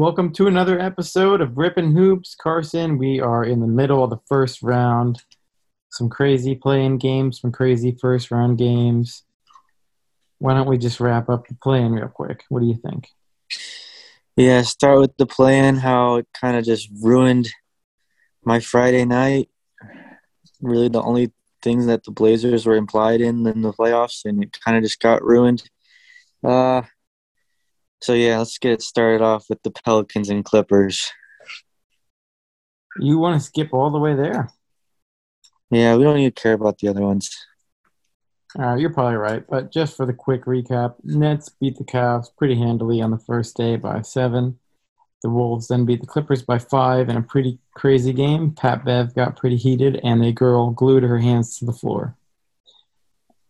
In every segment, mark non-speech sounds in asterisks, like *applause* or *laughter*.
Welcome to another episode of Rip 'N' Hoops. Carson, we are in the middle of the first round. Some crazy play-in games, some crazy first round games. Why don't we just wrap up the play-in real quick? What do you think? Yeah, start with the play-in, how it kind of just ruined my Friday night. Really, the only things that the Blazers were implied in in the playoffs, and it kind of just got ruined. Uh, so yeah, let's get started off with the Pelicans and Clippers. You want to skip all the way there? Yeah, we don't need to care about the other ones. Uh, you're probably right, but just for the quick recap, Nets beat the Cavs pretty handily on the first day by seven. The Wolves then beat the Clippers by five in a pretty crazy game. Pat Bev got pretty heated, and a girl glued her hands to the floor.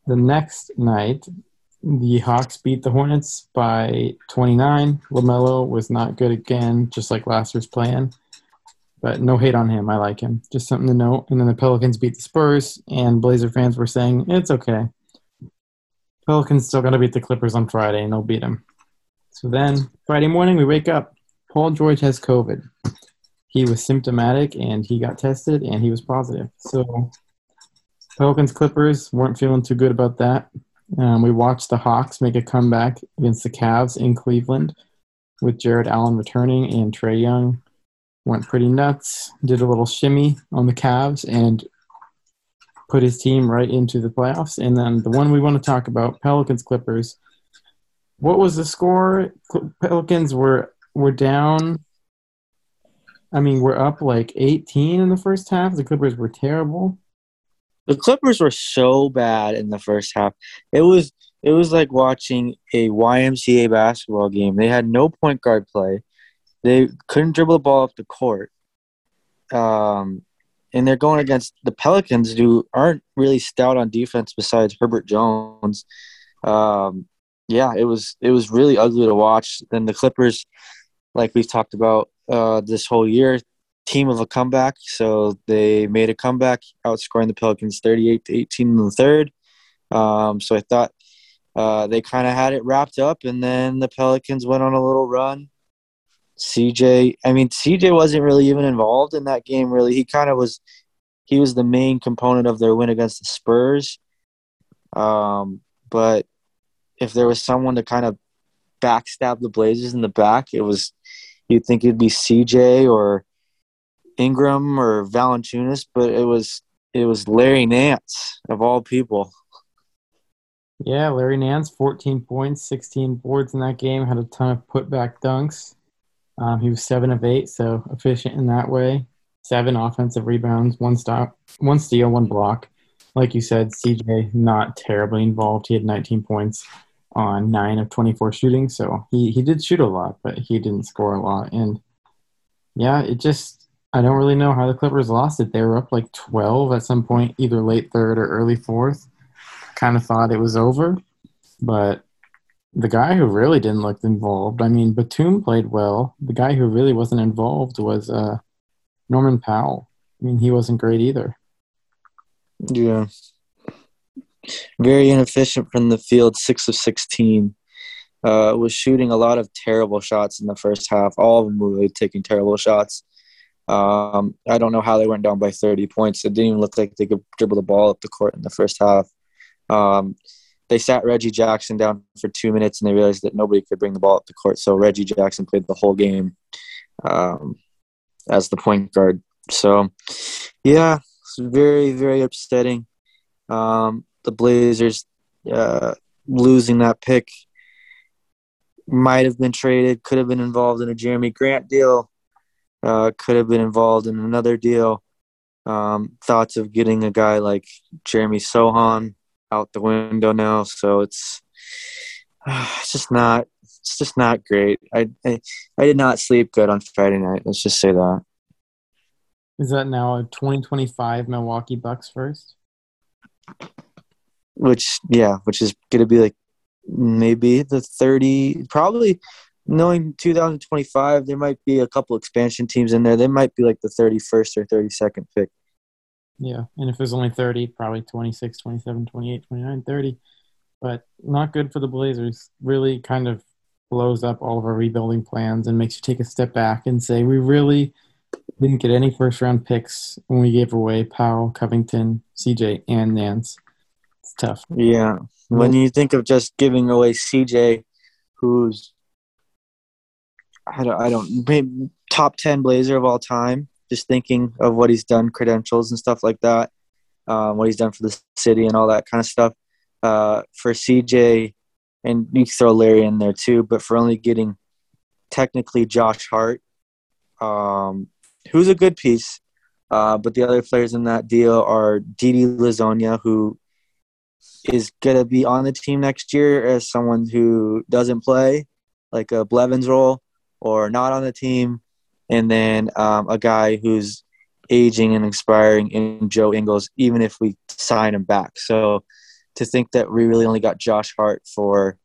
The next night, the Hawks beat the Hornets by 29. LaMelo was not good again, just like last year's play-in. But no hate on him. I like him. Just something to note. And then the Pelicans beat the Spurs, and Blazer fans were saying, it's okay. Pelicans still going to beat the Clippers on Friday, and they'll beat them. So then, Friday morning, we wake up. Paul George has COVID. He was symptomatic, and he got tested, and he was positive. So Pelicans Clippers weren't feeling too good about that. Um, we watched the Hawks make a comeback against the Cavs in Cleveland with Jarrett Allen returning and Trae Young went pretty nuts, did a little shimmy on the Cavs and put his team right into the playoffs. And then the one we want to talk about, Pelicans Clippers. What was the score? Pelicans were were down. I mean, we're up like 18 in the first half. The Clippers were terrible. The Clippers were so bad in the first half. It was it was like watching a YMCA basketball game. They had no point guard play. They couldn't dribble the ball up the court. Um, and they're going against the Pelicans, who aren't really stout on defense besides Herbert Jones. Um, yeah, it was it was really ugly to watch. Then the Clippers, like we've talked about uh, this whole year, team of a comeback. So they made a comeback, outscoring the Pelicans 38 to 18 in the third. Um, so I thought uh, they kind of had it wrapped up, and then the Pelicans went on a little run. CJ, I mean, CJ wasn't really even involved in that game. Really, he kind of was. He was the main component of their win against the Spurs. Um, but if there was someone to kind of backstab the Blazers in the back, it was. You'd think it'd be CJ or Ingram or Valanciunas, but it was it was Larry Nance of all people. Yeah, Larry Nance, 14 points, 16 boards in that game, had a ton of putback dunks. Um, he was seven of eight, so efficient in that way. Seven offensive rebounds, one stop, one steal, one block. Like you said, CJ not terribly involved. He had 19 points on nine of 24 shooting, so he he did shoot a lot, but he didn't score a lot. And yeah, it just I don't really know how the Clippers lost it. They were up like 12 at some point, either late third or early fourth. Kind of thought it was over, but the guy who really didn't look involved, I mean, Batum played well. The guy who really wasn't involved was uh, Norman Powell. I mean, he wasn't great either. Yeah. Very inefficient from the field, 6 of 16. Uh, was shooting a lot of terrible shots in the first half. All of them were really taking terrible shots. Um, I don't know how they went down by 30 points. It didn't even look like they could dribble the ball up the court in the first half. Um, they sat Reggie Jackson down for two minutes and they realized that nobody could bring the ball up the court. So Reggie Jackson played the whole game um, as the point guard. So, yeah, it's very, very upsetting. Um, the Blazers uh, losing that pick might have been traded, could have been involved in a Jerami Grant deal uh, could have been involved in another deal. Um, thoughts of getting a guy like Jeremy Sochan out the window now. So it's uh, *sighs* it's just not it's just not great. I, I I did not sleep good on Friday night. Let's just say that. Is that now a 2025 Milwaukee Bucks first? Which yeah, which is gonna be like maybe the 30 probably knowing 2025, there might be a couple expansion teams in there. They might be like the 31st or 32nd pick. Yeah, and if there's only 30, probably 26, 27, 28, 29, 30. But not good for the Blazers. Really kind of blows up all of our rebuilding plans and makes you take a step back and say, we really didn't get any first round picks when we gave away Powell, Covington, CJ, and Nance. It's tough. Yeah. When you think of just giving away CJ, who's I don't, I don't, top 10 Blazer of all time, just thinking of what he's done, credentials and stuff like that, um, what he's done for the city and all that kind of stuff. Uh, for CJ, and you can throw Larry in there too, but for only getting technically Josh Hart, um, who's a good piece. Uh, but the other players in that deal are Didi Louzada, who is going to be on the team next year as someone who doesn't play, like a Blevins role, or not on the team. And then um, a guy who's aging and expiring in Joe Ingles, even if we sign him back. So to think that we really only got Josh Hart for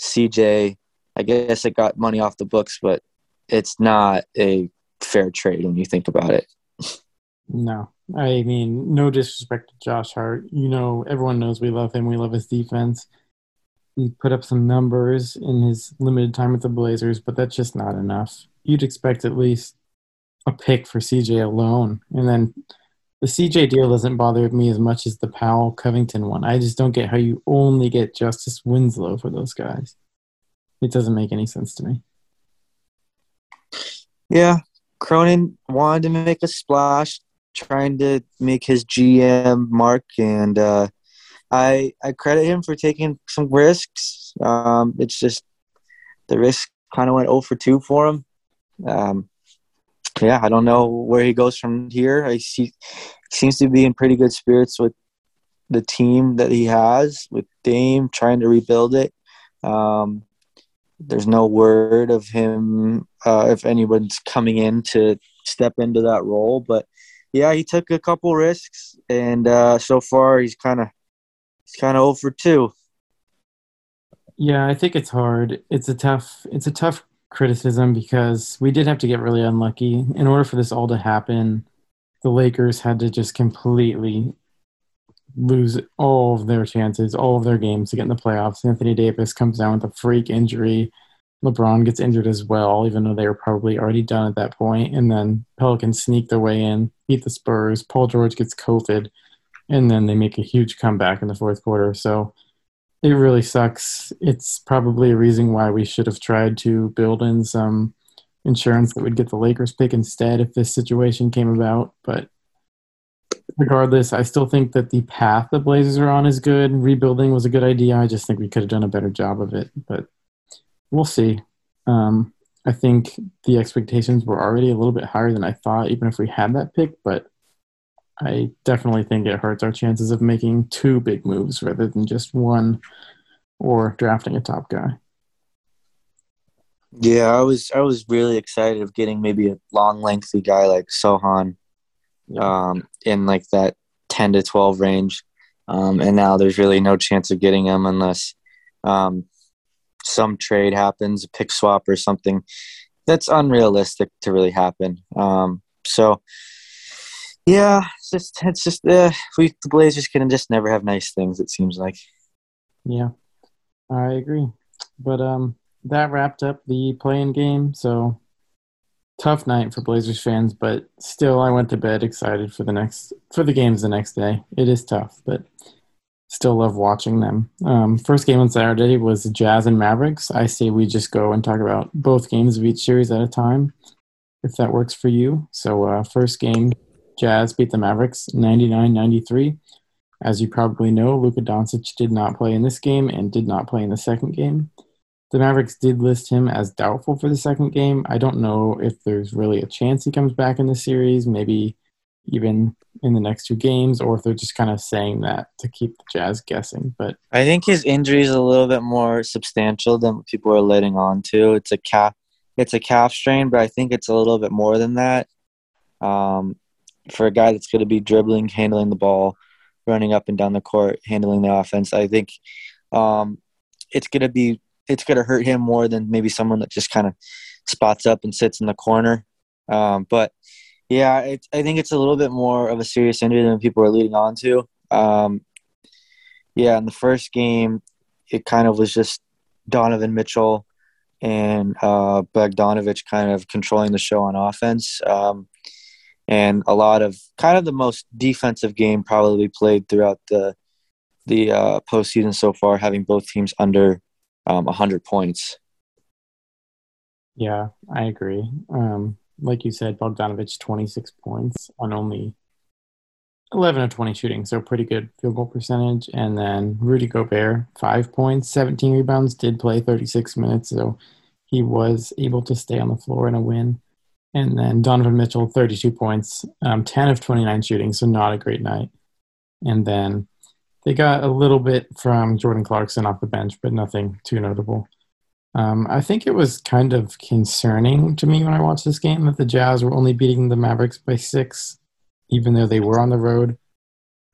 CJ, I guess it got money off the books, but it's not a fair trade when you think about it. No, I mean, no disrespect to Josh Hart. You know, everyone knows we love him. We love his defense. He put up some numbers in his limited time with the Blazers, but that's just not enough. You'd expect at least a pick for CJ alone. And then the CJ deal doesn't bother me as much as the Powell Covington one. I just don't get how you only get Justice Winslow for those guys. It doesn't make any sense to me. Yeah, Cronin wanted to make a splash, trying to make his GM mark, and uh, I I credit him for taking some risks. Um, it's just the risk kind of went 0 for 2 for him. Um, yeah, I don't know where he goes from here. I see seems to be in pretty good spirits with the team that he has with Dame trying to rebuild it. Um, there's no word of him uh, if anyone's coming in to step into that role, but yeah, he took a couple risks, and uh, so far he's kind of he's kind of over two. Yeah, I think it's hard. It's a tough it's a tough criticism because we did have to get really unlucky in order for this all to happen. The Lakers had to just completely lose all of their chances, all of their games to get in the playoffs. Anthony Davis comes down with a freak injury. LeBron gets injured as well, even though they were probably already done at that point. And then Pelicans sneak their way in, beat the Spurs. Paul George gets COVID, and then they make a huge comeback in the fourth quarter. So it really sucks. It's probably a reason why we should have tried to build in some insurance that would get the Lakers pick instead if this situation came about. But regardless, I still think that the path the Blazers are on is good. Rebuilding was a good idea. I just think we could have done a better job of it, but we'll see. Um, I think the expectations were already a little bit higher than I thought, even if we had that pick. But I definitely think it hurts our chances of making two big moves rather than just one, or drafting a top guy. Yeah, I was I was really excited of getting maybe a long, lengthy guy like Sochan um, in like that 10 to 12 range. Um, and now there's really no chance of getting him unless um, some trade happens, a pick swap or something. That's unrealistic to really happen. Um, so, yeah, it's just, it's just uh, we the Blazers can just never have nice things. It seems like. Yeah, I agree. But um, that wrapped up the play-in game. So tough night for Blazers fans, but still, I went to bed excited for the next for the games the next day. It is tough, but still love watching them. Um, first game on Saturday was Jazz and Mavericks. I say we just go and talk about both games of each series at a time, if that works for you. So, uh, first game, Jazz beat the Mavericks 99-93. As you probably know, Luka Doncic did not play in this game and did not play in the second game. The Mavericks did list him as doubtful for the second game. I don't know if there's really a chance he comes back in the series, maybe even in the next two games, or if they're just kind of saying that to keep the Jazz guessing. But I think his injury is a little bit more substantial than people are letting on to. It's a calf, it's a calf strain, but I think it's a little bit more than that. Um, for a guy that's going to be dribbling, handling the ball, running up and down the court, handling the offense, I think um, it's going to be it's going to hurt him more than maybe someone that just kind of spots up and sits in the corner. Um, but yeah, it, I think it's a little bit more of a serious injury than people are leading on to. Um, yeah, in the first game, it kind of was just Donovan Mitchell and uh, Bogdanovich kind of controlling the show on offense. Um, and a lot of kind of the most defensive game probably played throughout the the uh, postseason so far, having both teams under um, 100 points. Yeah, I agree. Um, like you said, Bogdanovich 26 points on only 11 of 20 shooting, so pretty good field goal percentage. And then Rudy Gobert, five points, 17 rebounds, did play 36 minutes, so he was able to stay on the floor in a win. And then Donovan Mitchell, 32 points, um, 10 of 29 shooting, so not a great night. And then they got a little bit from Jordan Clarkson off the bench, but nothing too notable. Um, I think it was kind of concerning to me when I watched this game that the Jazz were only beating the Mavericks by six even though they were on the road.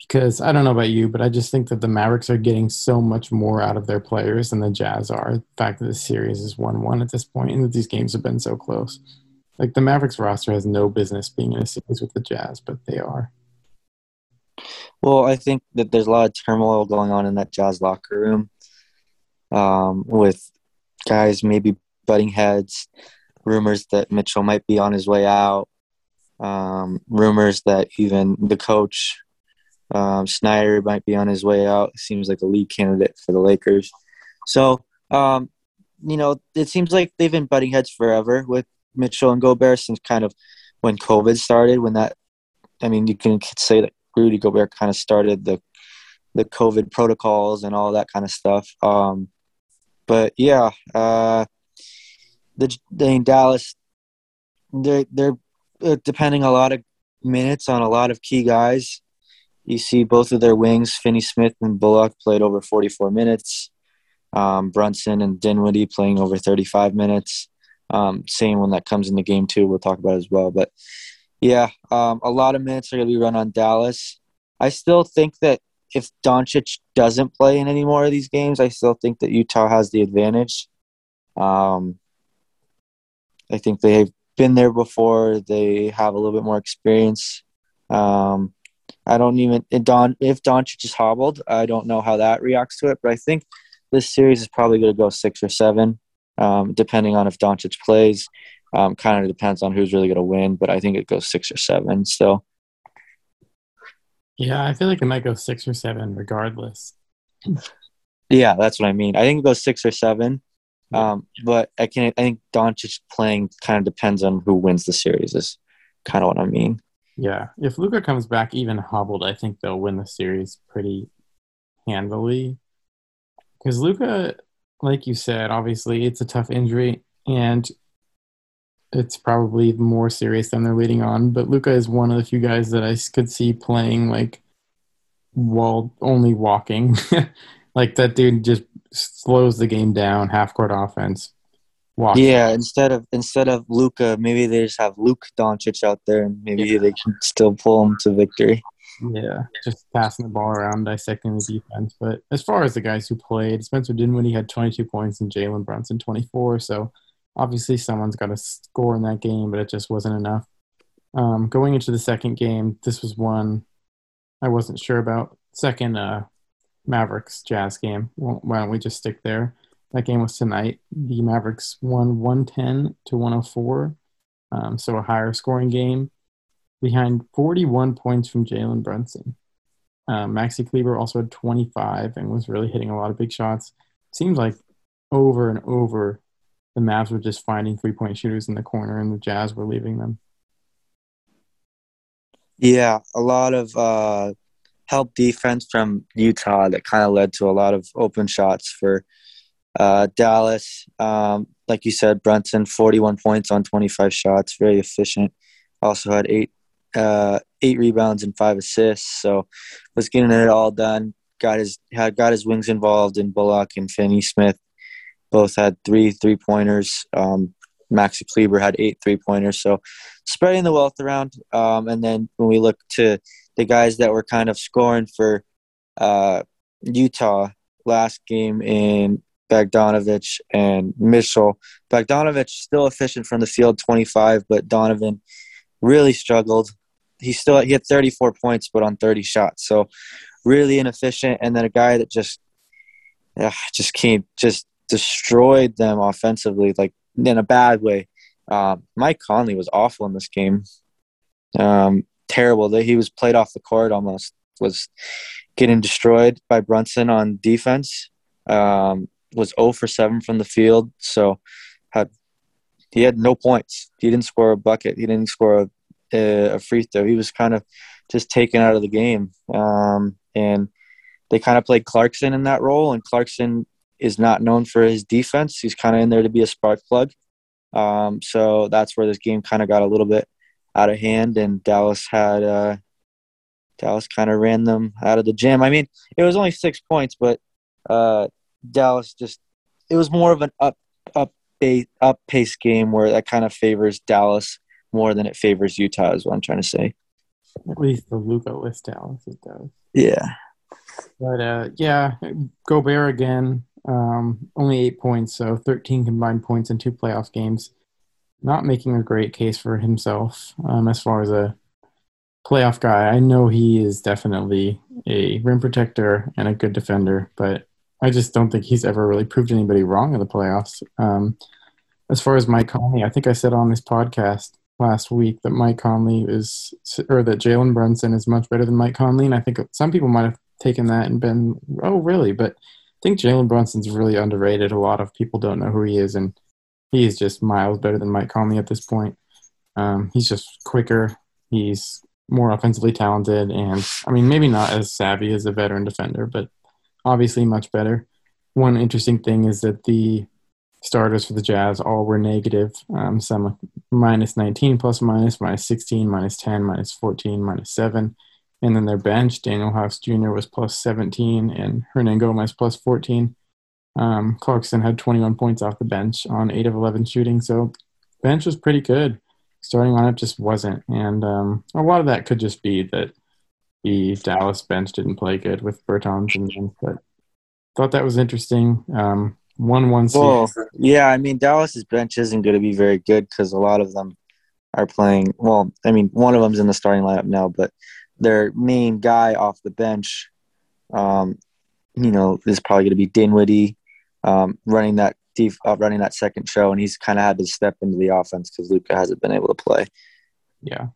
Because I don't know about you, but I just think that the Mavericks are getting so much more out of their players than the Jazz are. The fact that the series is 1 1 at this point and that these games have been so close. Like the Mavericks roster has no business being in a series with the Jazz, but they are. Well, I think that there's a lot of turmoil going on in that Jazz locker room um, with guys maybe butting heads, rumors that Mitchell might be on his way out. Um, rumors that even the coach um, Snyder might be on his way out. Seems like a lead candidate for the Lakers. So, um, you know, it seems like they've been butting heads forever with Mitchell and Gobert since kind of when COVID started. When that, I mean, you can say that Rudy Gobert kind of started the the COVID protocols and all that kind of stuff. Um, but yeah, uh, the, the Dallas, they're they're uh, depending a lot of minutes on a lot of key guys. You see both of their wings, Finney Smith and Bullock, played over 44 minutes. Um, Brunson and Dinwiddie playing over 35 minutes. Um, same when that comes into game two, we'll talk about as well. But yeah, um, a lot of minutes are going to be run on Dallas. I still think that if Doncic doesn't play in any more of these games, I still think that Utah has the advantage. Um, I think they've been there before. They have a little bit more experience. Um, I don't even Don if Doncic is hobbled, I don't know how that reacts to it. But I think this series is probably going to go six or seven, um, depending on if Doncic plays. Um, kind of depends on who's really going to win, but I think it goes six or seven still. Yeah, I feel like it might go six or seven regardless. Yeah, that's what I mean. I think it goes six or seven. Um, but I can I think Doncic playing kind of depends on who wins the series is kind of what I mean. Yeah, if Luka comes back even hobbled, I think they'll win the series pretty handily. Because Luka, like you said, obviously it's a tough injury and it's probably more serious than they're leading on. But Luka is one of the few guys that I could see playing like while only walking. *laughs* like that dude just slows the game down, half court offense. Walks. Yeah, instead of instead of Luka, maybe they just have Luke Doncic out there, and maybe yeah. they can still pull him to victory. Yeah, just passing the ball around, dissecting the defense. But as far as the guys who played, Spencer Dinwiddie had 22 points and Jalen Brunson 24. So obviously someone's got to score in that game, but it just wasn't enough. Um, going into the second game, this was one I wasn't sure about. Second uh, Mavericks Jazz game. Why don't we just stick there? That game was tonight. The Mavericks won 110 to 104, um, so a higher scoring game behind 41 points from Jalen Brunson. Um, Maxi Kleber also had 25 and was really hitting a lot of big shots. Seems like over and over, the Mavs were just finding three point shooters in the corner and the Jazz were leaving them. Yeah, a lot of uh, help defense from Utah that kind of led to a lot of open shots for uh, Dallas. Um, like you said, Brunson, 41 points on 25 shots, very efficient. Also had eight uh, eight rebounds and five assists, so was getting it all done. Got his had got his wings involved in Bullock and Finney Smith. Both had three three pointers. Um, Maxi Kleber had eight three pointers. So spreading the wealth around. Um, and then when we look to the guys that were kind of scoring for uh, Utah last game in Bogdanovich and Mitchell. Bogdanovich still efficient from the field, 25, but Donovan really struggled. He still he had 34 points, but on 30 shots, so really inefficient. And then a guy that just, uh, just can't just destroyed them offensively, like in a bad way. Um, Mike Conley was awful in this game. Um, terrible that he was played off the court almost was getting destroyed by Brunson on defense. Um, was 0 for 7 from the field, so had he had no points. He didn't score a bucket. He didn't score a, a free throw. He was kind of just taken out of the game. Um, and they kind of played Clarkson in that role, and Clarkson is not known for his defense. He's kind of in there to be a spark plug. Um, so that's where this game kind of got a little bit out of hand, and Dallas had uh, Dallas kind of ran them out of the gym. I mean, it was only six points, but uh, Dallas just it was more of an up up up pace game where that kind of favors Dallas more than it favors Utah. Is what I'm trying to say. At least the Luka list Dallas it does. Yeah. But uh, yeah, Gobert again. Um, only eight points, so 13 combined points in two playoff games. Not making a great case for himself um, as far as a playoff guy. I know he is definitely a rim protector and a good defender, but I just don't think he's ever really proved anybody wrong in the playoffs. Um, as far as Mike Conley, I think I said on this podcast last week that Mike Conley is, or that Jalen Brunson is much better than Mike Conley, and I think some people might have taken that and been, oh, really? But I think Jalen Brunson's really underrated. A lot of people don't know who he is, and he is just miles better than Mike Conley at this point. Um, he's just quicker. He's more offensively talented, and I mean, maybe not as savvy as a veteran defender, but obviously much better. One interesting thing is that the starters for the Jazz all were negative. Um, some minus 19 plus minus, minus 16, minus 10, minus 14, minus 7. And then their bench, Danuel House Jr. was plus 17 and Hernangomez plus 14. Um, Clarkson had 21 points off the bench on 8 of 11 shooting. So bench was pretty good. Starting it just wasn't. And um, a lot of that could just be that the Dallas bench didn't play good with Bertans and them, but thought that was interesting. Um, one one. Well, yeah, I mean Dallas's bench isn't going to be very good because a lot of them are playing. Well, I mean one of them's in the starting lineup now, but their main guy off the bench, um, you know, is probably going to be Dinwiddie, um, running that def- uh, running that second show, and he's kind of had to step into the offense because Luka hasn't been able to play. Yeah,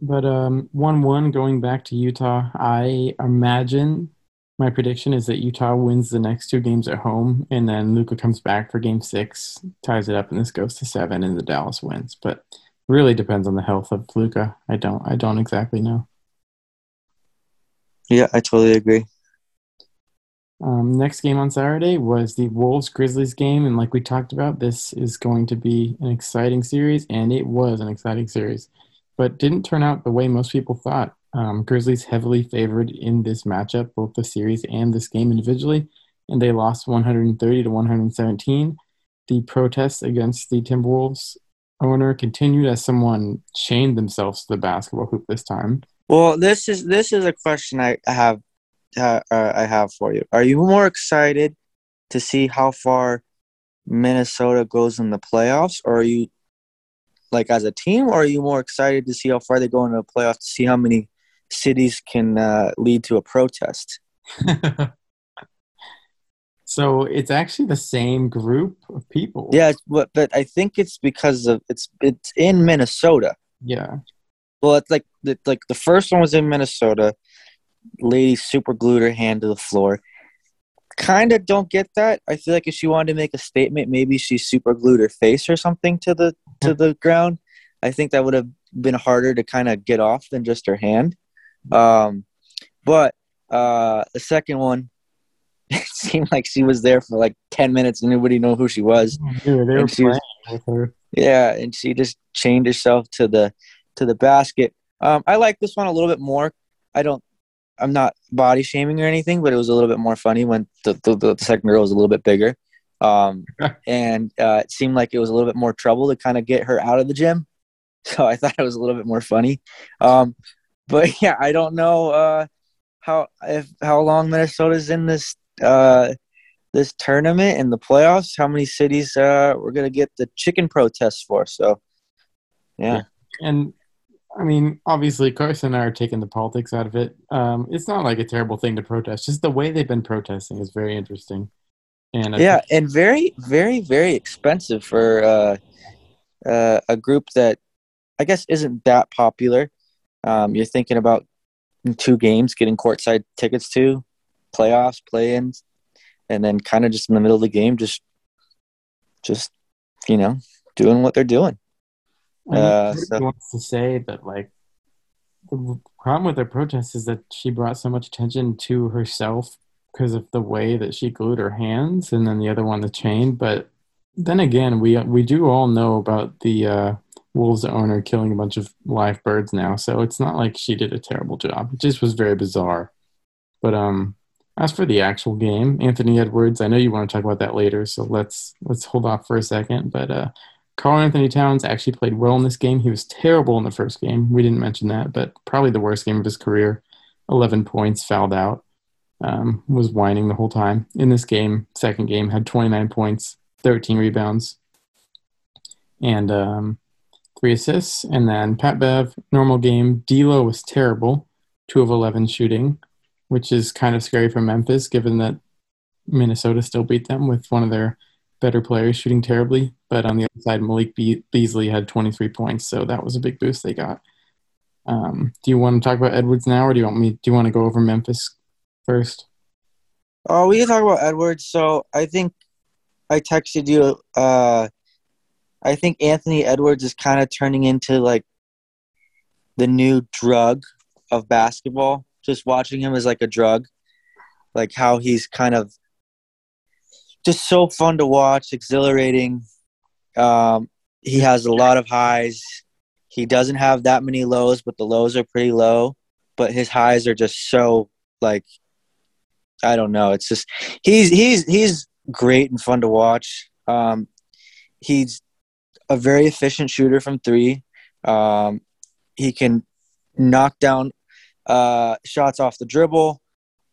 but um, one one going back to Utah, I imagine my prediction is that Utah wins the next two games at home, and then Luka comes back for Game Six, ties it up, and this goes to seven, and the Dallas wins. But really depends on the health of Luka. I don't I don't exactly know. Yeah, I totally agree. Um, next game on Saturday was the Wolves Grizzlies game, and like we talked about, this is going to be an exciting series, and it was an exciting series but didn't turn out the way most people thought. Um, Grizzlies heavily favored in this matchup, both the series and this game individually, and they lost 130 to 117. The protests against the Timberwolves owner continued as someone chained themselves to the basketball hoop this time. Well, this is this is a question I have uh, I have for you. Are you more excited to see how far Minnesota goes in the playoffs, or are you like as a team, or are you more excited to see how far they go into the playoffs to see how many cities can uh, lead to a protest? *laughs* so it's actually the same group of people. Yeah, but but I think it's because of it's it's in Minnesota. Yeah. Well, it's like the, like the first one was in Minnesota. Lady super glued her hand to the floor kind of don't get that. I feel like if she wanted to make a statement, maybe she super glued her face or something to the to the ground. I think that would have been harder to kind of get off than just her hand. Um, but uh, the second one, *laughs* it seemed like she was there for like ten minutes and nobody knew who she was. Yeah, they were playing was, with her. Yeah, and she just chained herself to the to the basket. Um, I like this one a little bit more. I don't I'm not body shaming or anything, but it was a little bit more funny when the, the, the second girl was a little bit bigger. Um, *laughs* and uh, it seemed like it was a little bit more trouble to kind of get her out of the gym. *laughs* So I thought it was a little bit more funny. Um, but *laughs* yeah, I don't know uh, how if how long Minnesota's in this uh, this tournament in the playoffs. How many cities uh, we're gonna get the chicken protests for? So yeah. And I mean, obviously, Carson and I are taking the politics out of it. Um, it's not like a terrible thing to protest. Just the way they've been protesting is very interesting. And I Yeah, think- and very, very, very expensive for uh, uh, a group that I guess isn't that popular. Um, you're thinking about two games, getting courtside tickets to, playoffs, play-ins, and then kind of just in the middle of the game, just, just you know, doing what they're doing. Uh, so- wants to say that like the problem with their protest is that she brought so much attention to herself because of the way that she glued her hands, and then the other one the chain. But then again, we we do all know about the uh, Wolves owner killing a bunch of live birds now, so it's not like she did a terrible job. It just was very bizarre. But um, as for the actual game, Anthony Edwards, I know you want to talk about that later, so let's let's hold off for a second. But uh, Karl-Anthony Towns actually played well in this game. He was terrible in the first game. We didn't mention that, but probably the worst game of his career. 11 points, fouled out, um, was whining the whole time. In this game, second game, had 29 points, 13 rebounds, and um, three assists. And then Pat Bev, normal game. D'Lo was terrible, 2 of 11 shooting, which is kind of scary for Memphis, given that Minnesota still beat them with one of their better players shooting terribly. But on the other side, Malik Be- Beasley had 23 points, so that was a big boost they got. Um, do you want to talk about Edwards now, or do you want me? Do you want to go over Memphis first? Oh, we can talk about Edwards. So I think I texted you. Uh, I think Anthony Edwards is kind of turning into like the new drug of basketball. Just watching him is like a drug, like how he's kind of just so fun to watch, exhilarating. Um, he has a lot of highs. He doesn't have that many lows, but the lows are pretty low. But his highs are just so like I don't know. It's just he's he's he's great and fun to watch. Um, he's a very efficient shooter from three. Um, he can knock down uh, shots off the dribble,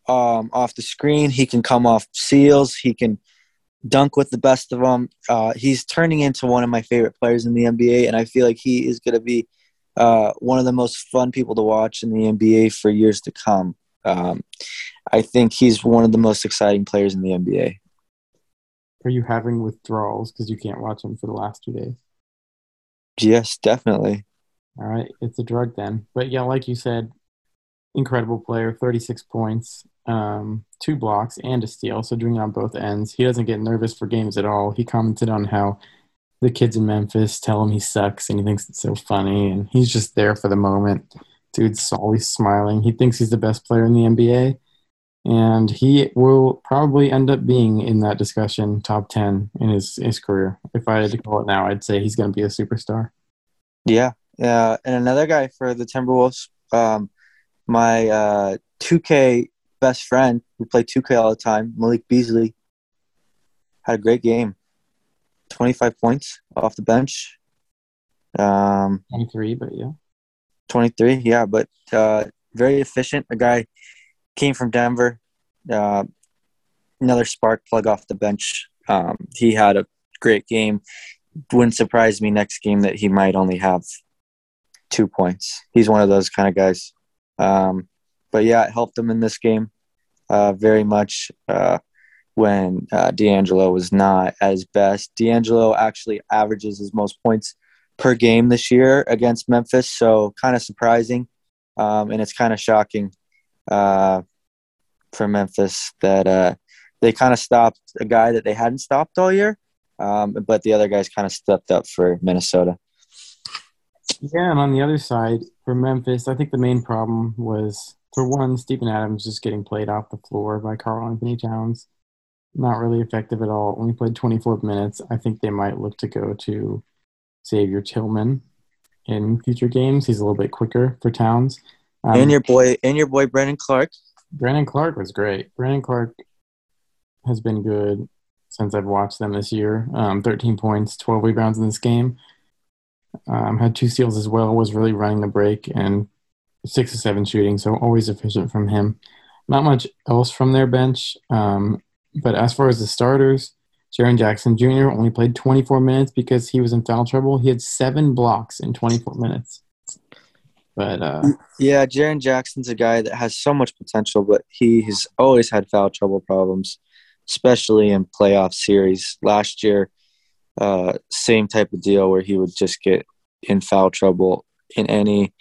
um, off the screen. He can come off seals. He can dunk with the best of them. Uh, he's turning into one of my favorite players in the NBA, and I feel like he is going to be uh, one of the most fun people to watch in the NBA for years to come. Um, I think he's one of the most exciting players in the NBA. Are you having withdrawals because you can't watch him for the last two days? Yes, definitely. All right, it's a drug then. But yeah, like you said, incredible player, 36 points, um, two blocks, and a steal. So doing it on both ends. He doesn't get nervous for games at all. He commented on how the kids in Memphis tell him he sucks and he thinks it's so funny, and he's just there for the moment. Dude's always smiling. He thinks he's the best player in the NBA, and he will probably end up being in that discussion, top 10 in his, his career. If I had to call it now, I'd say he's going to be a superstar. Yeah. Uh, and another guy for the Timberwolves, um, my uh, 2K best friend who played 2K all the time, Malik Beasley, had a great game. 25 points off the bench. Um, 23, but yeah. 23, yeah, but uh, very efficient. A guy came from Denver. Uh, another spark plug off the bench. Um, he had a great game. Wouldn't surprise me next game that he might only have two points. He's one of those kind of guys. Um, but yeah, it helped them in this game uh, very much uh, when uh, D'Angelo was not as best. D'Angelo actually averages his most points per game this year against Memphis, so kind of surprising, um, and it's kind of shocking uh, for Memphis that uh, they kind of stopped a guy that they hadn't stopped all year, um, but the other guys kind of stepped up for Minnesota. Yeah, and on the other side, for Memphis, I think the main problem was, for one, Steven Adams just getting played off the floor by Carl Anthony Towns. Not really effective at all. Only played 24 minutes. I think they might look to go to Xavier Tillman in future games. He's a little bit quicker for Towns. Um, and your boy, and your boy Brandon Clarke. Brandon Clarke was great. Brandon Clarke has been good since I've watched them this year. Um, 13 points, 12 rebounds in this game. Um, had two steals as well. Was really running the break and six to seven shooting, so always efficient from him. Not much else from their bench. Um, but as far as the starters, Jaren Jackson Jr. only played 24 minutes because he was in foul trouble. He had seven blocks in 24 minutes. But uh, Yeah, Jaren Jackson's a guy that has so much potential, but he has always had foul trouble problems. especially in playoff series. Last year, uh, same type of deal where he would just get in foul trouble in any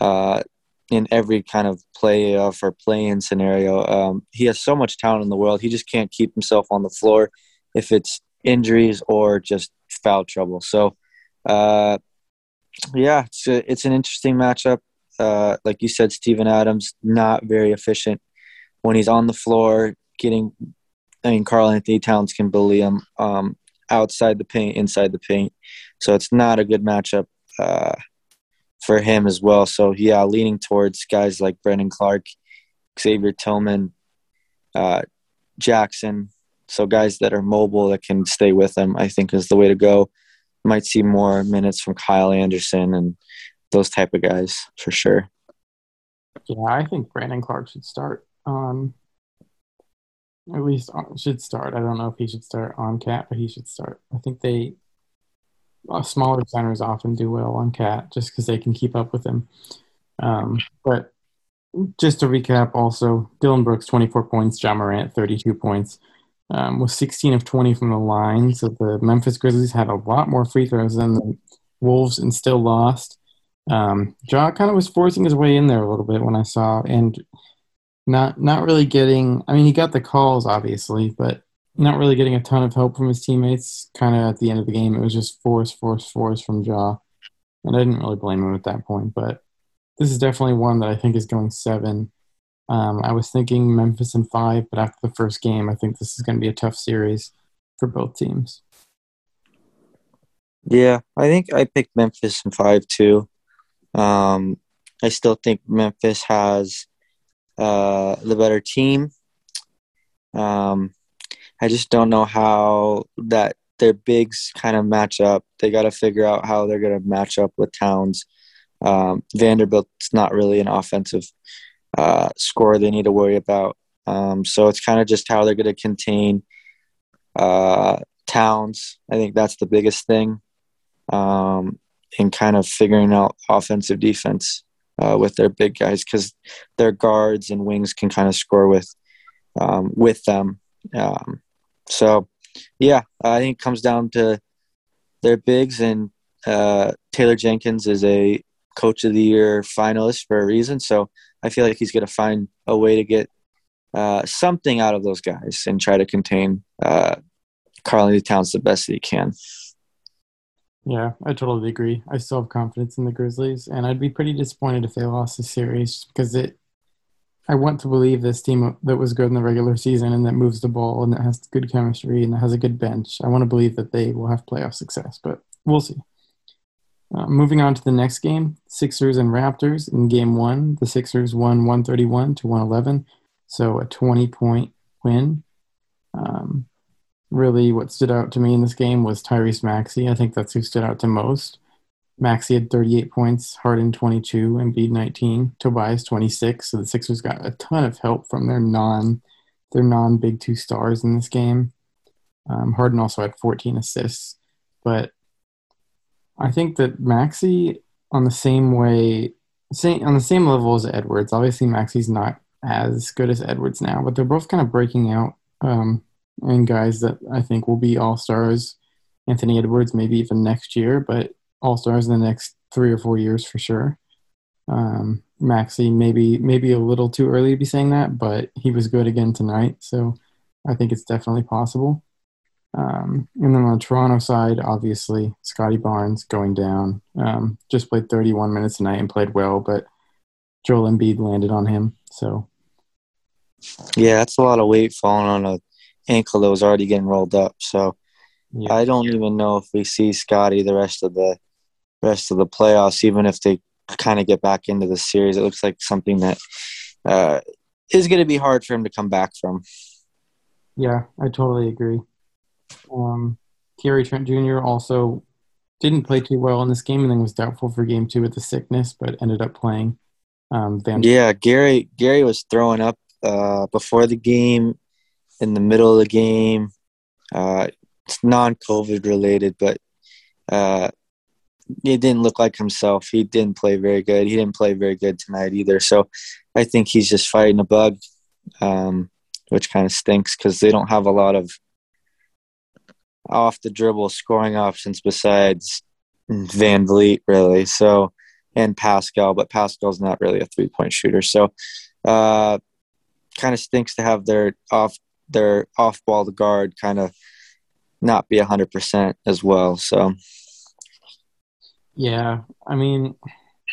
uh, in every kind of playoff or play-in scenario. Um, he has so much talent in the world. He just can't keep himself on the floor if it's injuries or just foul trouble. So, uh, yeah, it's a, it's an interesting matchup. Uh, like you said, Steven Adams not very efficient when he's on the floor. Getting, I mean, Karl-Anthony Towns can bully him um, outside the paint, inside the paint. So it's not a good matchup uh, for him as well. So yeah, leaning towards guys like Brandon Clarke, Xavier Tillman, uh, Jackson. So guys that are mobile that can stay with him, I think is the way to go. Might see more minutes from Kyle Anderson and those type of guys for sure. Yeah, I think Brandon Clarke should start. Um, at least should start. I don't know if he should start on KAT, but he should start. I think they smaller centers often do well on KAT just because they can keep up with him. Um, but just to recap, also Dillon Brooks twenty four points, Ja Morant thirty two points. Um, was 16 of 20 from the line. So the Memphis Grizzlies had a lot more free throws than the Wolves and still lost. Um, Ja kind of was forcing his way in there a little bit when I saw, and not not really getting. I mean, he got the calls obviously, but not really getting a ton of help from his teammates. Kind of at the end of the game, it was just force, force, force from Ja, and I didn't really blame him at that point. But this is definitely one that I think is going seven. Um, I was thinking Memphis in five, but after the first game, I think this is going to be a tough series for both teams. Yeah, I think I picked Memphis in five too. Um, I still think Memphis has uh, the better team. Um, I just don't know how that their bigs kind of match up. They got to figure out how they're going to match up with Towns. Um, Vanderbilt's not really an offensive uh, score they need to worry about. Um, so it's kind of just how they're going to contain uh, Towns. I think that's the biggest thing. Um, and kind of figuring out offensive defense uh, with their big guys because their guards and wings can kind of score with um, with them. Um, so, yeah, I think it comes down to their bigs, and uh, Taylor Jenkins is a Coach of the Year finalist for a reason. So I feel like he's going to find a way to get uh, something out of those guys and try to contain uh, Karl Towns the best that he can. Yeah, I totally agree. I still have confidence in the Grizzlies, and I'd be pretty disappointed if they lost the series because it. I want to believe this team that was good in the regular season and that moves the ball and that has good chemistry and that has a good bench. I want to believe that they will have playoff success, but we'll see. Uh, moving on to the next game, Sixers and Raptors. In game one, the Sixers won 131 to 111, so a 20 point win. Um, really what stood out to me in this game was Tyrese Maxey. I think that's who stood out to most. Maxey had 38 points, Harden 22, Embiid 19, Tobias 26. So the Sixers got a ton of help from their non their non big two stars in this game. Um, Harden also had 14 assists, but I think that Maxey on the same way, same on the same level as Edwards. Obviously, Maxey's not as good as Edwards now, but they're both kind of breaking out. Um, and guys that I think will be all stars. Anthony Edwards, maybe even next year, but all stars in the next three or four years for sure. Um, Maxey, maybe maybe a little too early to be saying that, but he was good again tonight, so I think it's definitely possible. Um, and then on the Toronto side, obviously Scottie Barnes going down. Um, just played 31 minutes tonight and played well, but Joel Embiid landed on him. So yeah, that's a lot of weight falling on a ankle that was already getting rolled up. So yeah. I don't even know if we see Scottie the rest of the rest of the playoffs, even if they kind of get back into the series. It looks like something that uh, is going to be hard for him to come back from. Yeah, I totally agree. Um, Gary Trent Jr. also didn't play too well in this game and then was doubtful for game two with the sickness, but ended up playing. Um, Van- yeah, Gary Gary was throwing up uh, before the game in the middle of the game. Uh, it's non-COVID related, but uh, it didn't look like himself. He didn't play very good. He didn't play very good tonight either. So I think he's just fighting a bug um, which kind of stinks because they don't have a lot of off the dribble scoring options besides VanVleet, really. So, and Pascal, but Pascal's not really a three point shooter. So, uh, kind of stinks to have their off their off ball guard kind of not be hundred percent as well. So, yeah, I mean,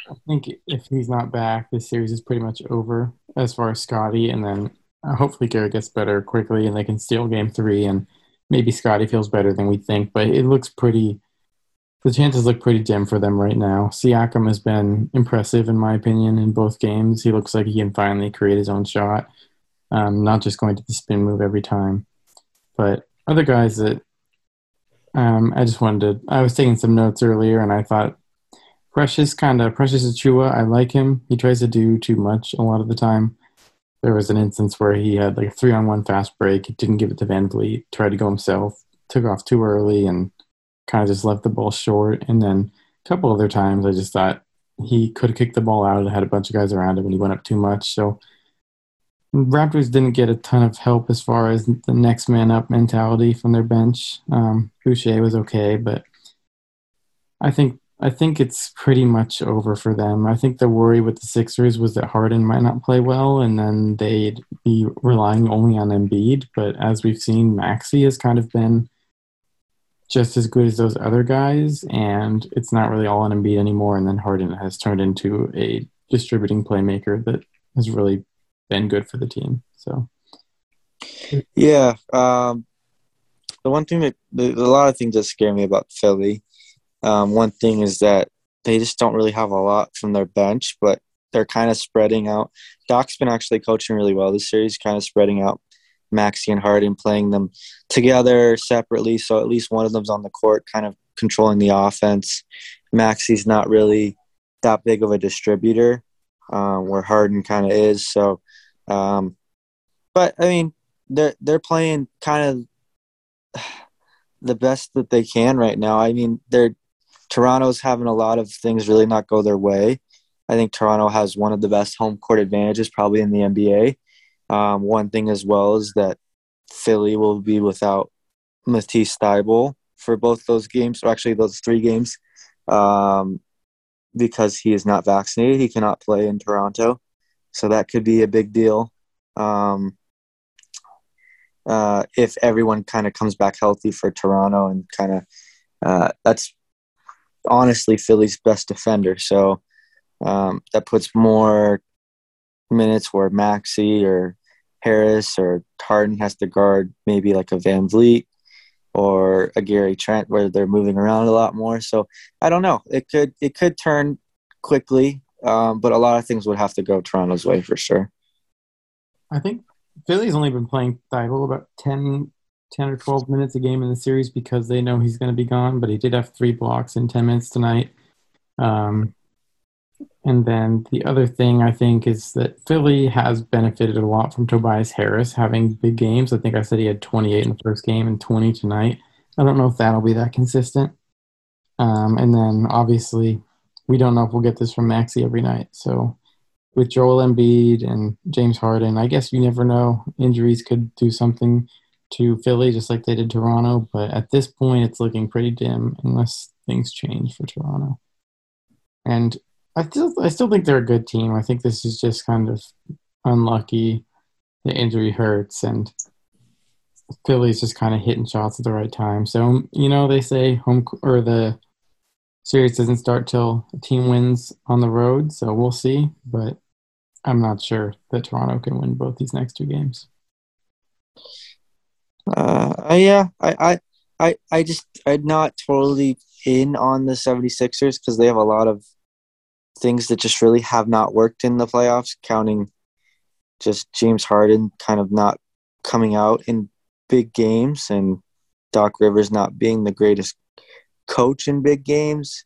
I think if he's not back, this series is pretty much over as far as Scottie. and then uh, hopefully Garrett gets better quickly, and they can steal Game Three, and maybe Scottie feels better than we think. But it looks pretty. The chances look pretty dim for them right now. Siakam has been impressive, in my opinion, in both games. He looks like he can finally create his own shot, um, not just going to the spin move every time. But other guys that um, I just wanted to. I was taking some notes earlier, and I thought Precious kind of Precious Achiuwa. I like him. He tries to do too much a lot of the time. There was an instance where he had like a three on one fast break. Didn't give it to VanVleet. Tried to go himself. Took off too early and kind of just left the ball short. And then a couple other times, I just thought he could kicked the ball out. Had a bunch of guys around him, and he went up too much. So Raptors didn't get a ton of help as far as the next man up mentality from their bench. Um, Boucher was okay, but I think I think it's pretty much over for them. I think the worry with the Sixers was that Harden might not play well, and then they'd be relying only on Embiid. But as we've seen, Maxey has kind of been just as good as those other guys, and it's not really all on Embiid anymore. And then Harden has turned into a distributing playmaker that has really been good for the team. So, yeah, um, the one thing that the, a lot of things that scare me about Philly, um, one thing is that they just don't really have a lot from their bench, but they're kind of spreading out. Doc's been actually coaching really well this series, kind of spreading out Maxey and Harden, playing them together separately, so at least one of them's on the court, kind of controlling the offense. Maxey's not really that big of a distributor, um, where Harden kind of is. So um, but I mean, they're they're playing kind of the best that they can right now. I mean, they're Toronto's having a lot of things really not go their way. I think Toronto has one of the best home court advantages probably in the NBA. Um, one thing as well is that Philly will be without Matisse Thybulle for both those games, or actually those three games, um, because he is not vaccinated. He cannot play in Toronto so that could be a big deal. Um, uh, if everyone kind of comes back healthy for Toronto and kind of uh, that's honestly Philly's best defender. So um, that puts more minutes where Maxey or Harris or Harden has to guard maybe like a VanVleet or a Gary Trent where they're moving around a lot more. So I don't know. It could it could turn quickly. Um, but a lot of things would have to go Toronto's way for sure. I think Philly's only been playing Thybulle about 10, 10 or 12 minutes a game in the series because they know he's going to be gone, but he did have three blocks in 10 minutes tonight. Um, and then the other thing I think is that Philly has benefited a lot from Tobias Harris having big games. I think I said he had 28 in the first game and 20 tonight. I don't know if that'll be that consistent. Um, and then obviously we don't know if we'll get this from Maxey every night. So with Joel Embiid and James Harden, I guess you never know. Injuries could do something to Philly just like they did Toronto, but at this point it's looking pretty dim unless things change for Toronto. And I still I still think they're a good team. I think this is just kind of unlucky. The injury hurts and Philly's just kind of hitting shots at the right time. So, you know, they say home or the series doesn't start till a team wins on the road, so we'll see. But I'm not sure that Toronto can win both these next two games. Uh, yeah, I, I, I, I just I'm not totally in on the 76ers because they have a lot of things that just really have not worked in the playoffs, counting just James Harden kind of not coming out in big games and Doc Rivers not being the greatest coach in big games,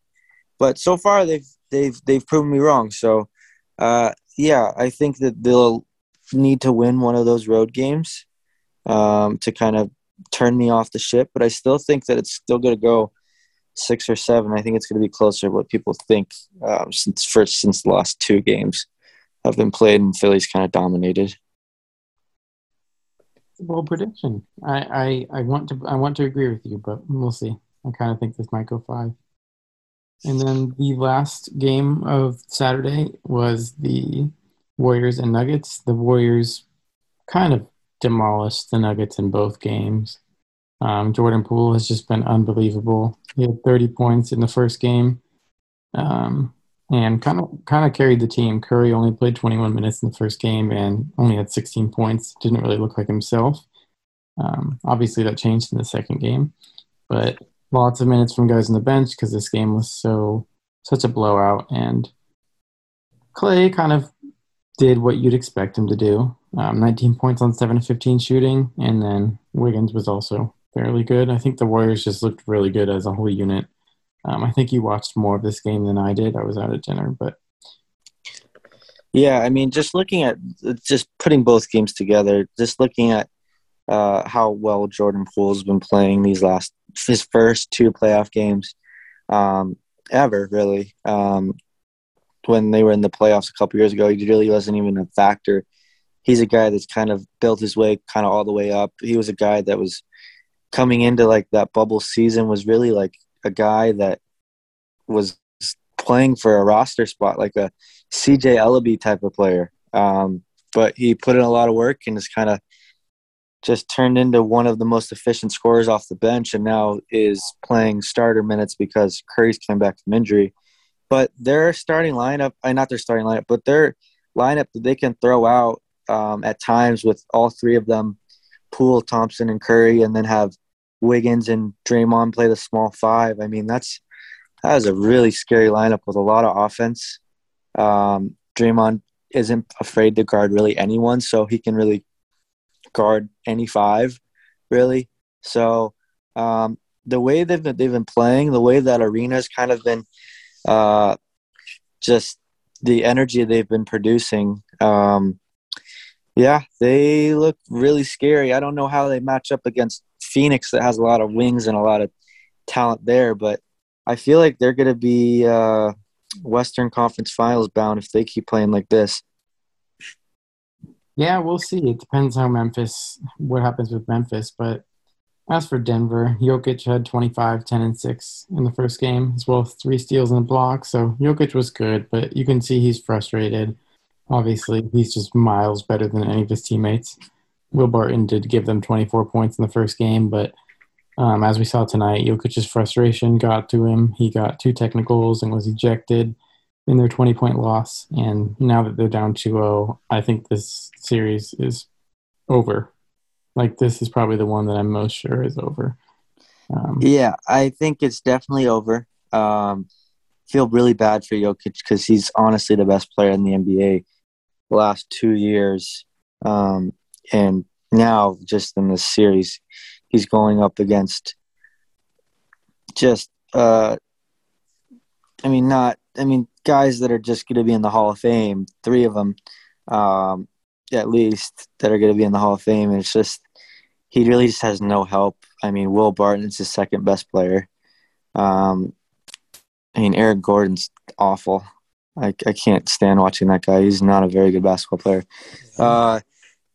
but so far they've they've they've proven me wrong. So, uh, yeah, I think that they'll need to win one of those road games um, to kind of turn me off the ship. But I still think that it's still going to go six or seven. I think it's going to be closer to what people think um, since first since the last two games have been played and Philly's kind of dominated. bold prediction. I, I, I want to I want to agree with you, but we'll see. I kind of think this might go five. And then the last game of Saturday was the Warriors and Nuggets. The Warriors kind of demolished the Nuggets in both games. Um, Jordan Poole has just been unbelievable. He had 30 points in the first game, um, and kind of kind of carried the team. Curry only played 21 minutes in the first game and only had 16 points. Didn't really look like himself. Um, obviously, that changed in the second game, but lots of minutes from guys on the bench because this game was so such a blowout. And Clay kind of did what you'd expect him to do. Um, 19 points on 7 of 15 shooting, and then Wiggins was also fairly good. I think the Warriors just looked really good as a whole unit. Um, I think you watched more of this game than I did. I was out at dinner, but yeah, I mean, just looking at just putting both games together, just looking at uh, how well Jordan Poole's been playing these last his first two playoff games um, ever, really. Um, when they were in the playoffs a couple years ago, he really wasn't even a factor. He's a guy that's kind of built his way kind of all the way up. He was a guy that was coming into like that bubble season was really like a guy that was playing for a roster spot, like a CJ Elleby type of player. Um, but he put in a lot of work and has kind of just turned into one of the most efficient scorers off the bench and now is playing starter minutes because Curry's came back from injury. But their starting lineup, I not their starting lineup, but their lineup that they can throw out um, at times with all three of them, Poole, Thompson, and Curry, and then have Wiggins and Draymond play the small five. I mean, that's that is a really scary lineup with a lot of offense. Um, Draymond isn't afraid to guard really anyone, so he can really guard any five, really. So um, the way they've been, they've been playing, the way that arena's kind of been, uh, just the energy they've been producing. Um, yeah, they look really scary. I don't know how they match up against Phoenix that has a lot of wings and a lot of talent there, but I feel like they're going to be uh, Western Conference Finals bound if they keep playing like this. Yeah, we'll see. It depends how Memphis, what happens with Memphis. But as for Denver, Jokic had 25, 10, and 6 in the first game, as well as three steals and a block. So Jokic was good, but you can see he's frustrated. Obviously, he's just miles better than any of his teammates. Will Barton did give them 24 points in the first game, but um, as we saw tonight, Jokic's frustration got to him. He got two technicals and was ejected in their 20 point loss. And now that they're down 2 0, I think this series is over. Like, this is probably the one that I'm most sure is over. Um, yeah, I think it's definitely over. Um, feel really bad for Jokic because he's honestly the best player in the NBA the last two years. Um, and now, just in this series, he's going up against just, uh, I mean, not, I mean, guys that are just going to be in the Hall of Fame, three of them um, at least that are going to be in the Hall of Fame. And it's just, he really just has no help. I mean, Will Barton is his second best player. Um, I mean, Eric Gordon's awful. I, I can't stand watching that guy. He's not a very good basketball player. Uh,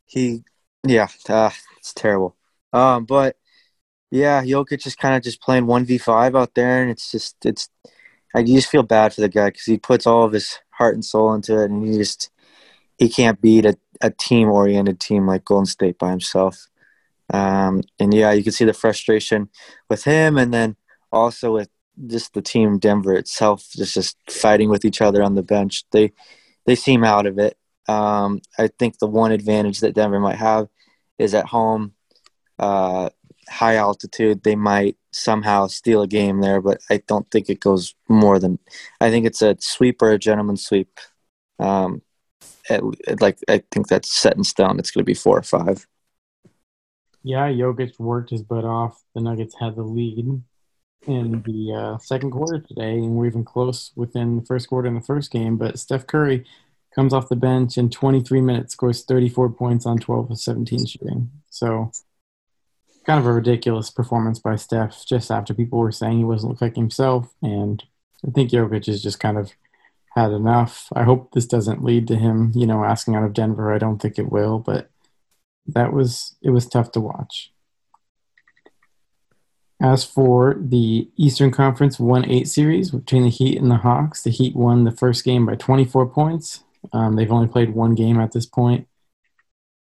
he, yeah, uh, it's terrible. Um, but yeah, Jokic is kind of just playing one v five out there, and it's just it's I just feel bad for the guy because he puts all of his heart and soul into it, and he just he can't beat a, a team oriented team like Golden State by himself. Um, and yeah, you can see the frustration with him, and then also with just the team Denver itself, just just fighting with each other on the bench. They they seem out of it. Um, I think the one advantage that Denver might have is at home. Uh, high altitude, they might somehow steal a game there, but I don't think it goes more than. I think it's a sweep or a gentleman sweep. Um, at, like I think that's set in stone. It's going to be four or five. Yeah, Jokic worked his butt off. The Nuggets had the lead in the uh, second quarter today, and we're even close within the first quarter in the first game. But Steph Curry comes off the bench in 23 minutes, scores 34 points on 12 of 17 shooting. So kind of a ridiculous performance by Steph just after people were saying he wasn't look like himself. And I think Jokic has just kind of had enough. I hope this doesn't lead to him, you know, asking out of Denver. I don't think it will, but that was it was tough to watch. As for the Eastern Conference 1 8 series between the Heat and the Hawks, the Heat won the first game by 24 points. Um, they've only played one game at this point.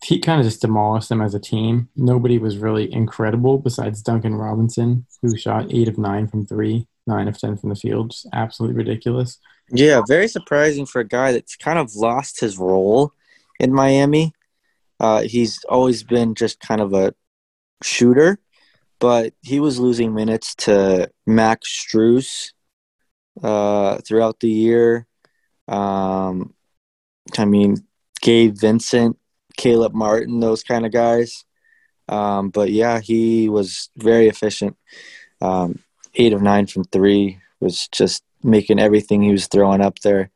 Heat kind of just demolished them as a team. Nobody was really incredible besides Duncan Robinson, who shot 8 of 9 from 3, 9 of 10 from the field. Just absolutely ridiculous. Yeah, very surprising for a guy that's kind of lost his role in Miami. Uh, he's always been just kind of a shooter, but he was losing minutes to Max Strus uh, throughout the year. Um, I mean, Gabe Vincent, Caleb Martin, those kind of guys. Um, but yeah, he was very efficient. Um, eight of nine from three was just making everything he was throwing up there.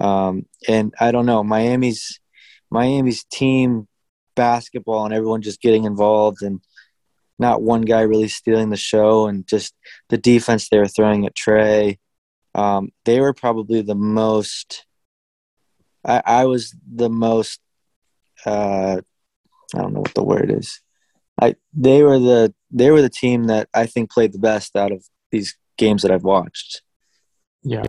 Um, and I don't know, Miami's Miami's team basketball and everyone just getting involved and not one guy really stealing the show and just the defense they were throwing at Trae. Um, they were probably the most. I, I was the most. Uh, I don't know what the word is. I they were the they were the team that I think played the best out of these games that I've watched. Yeah.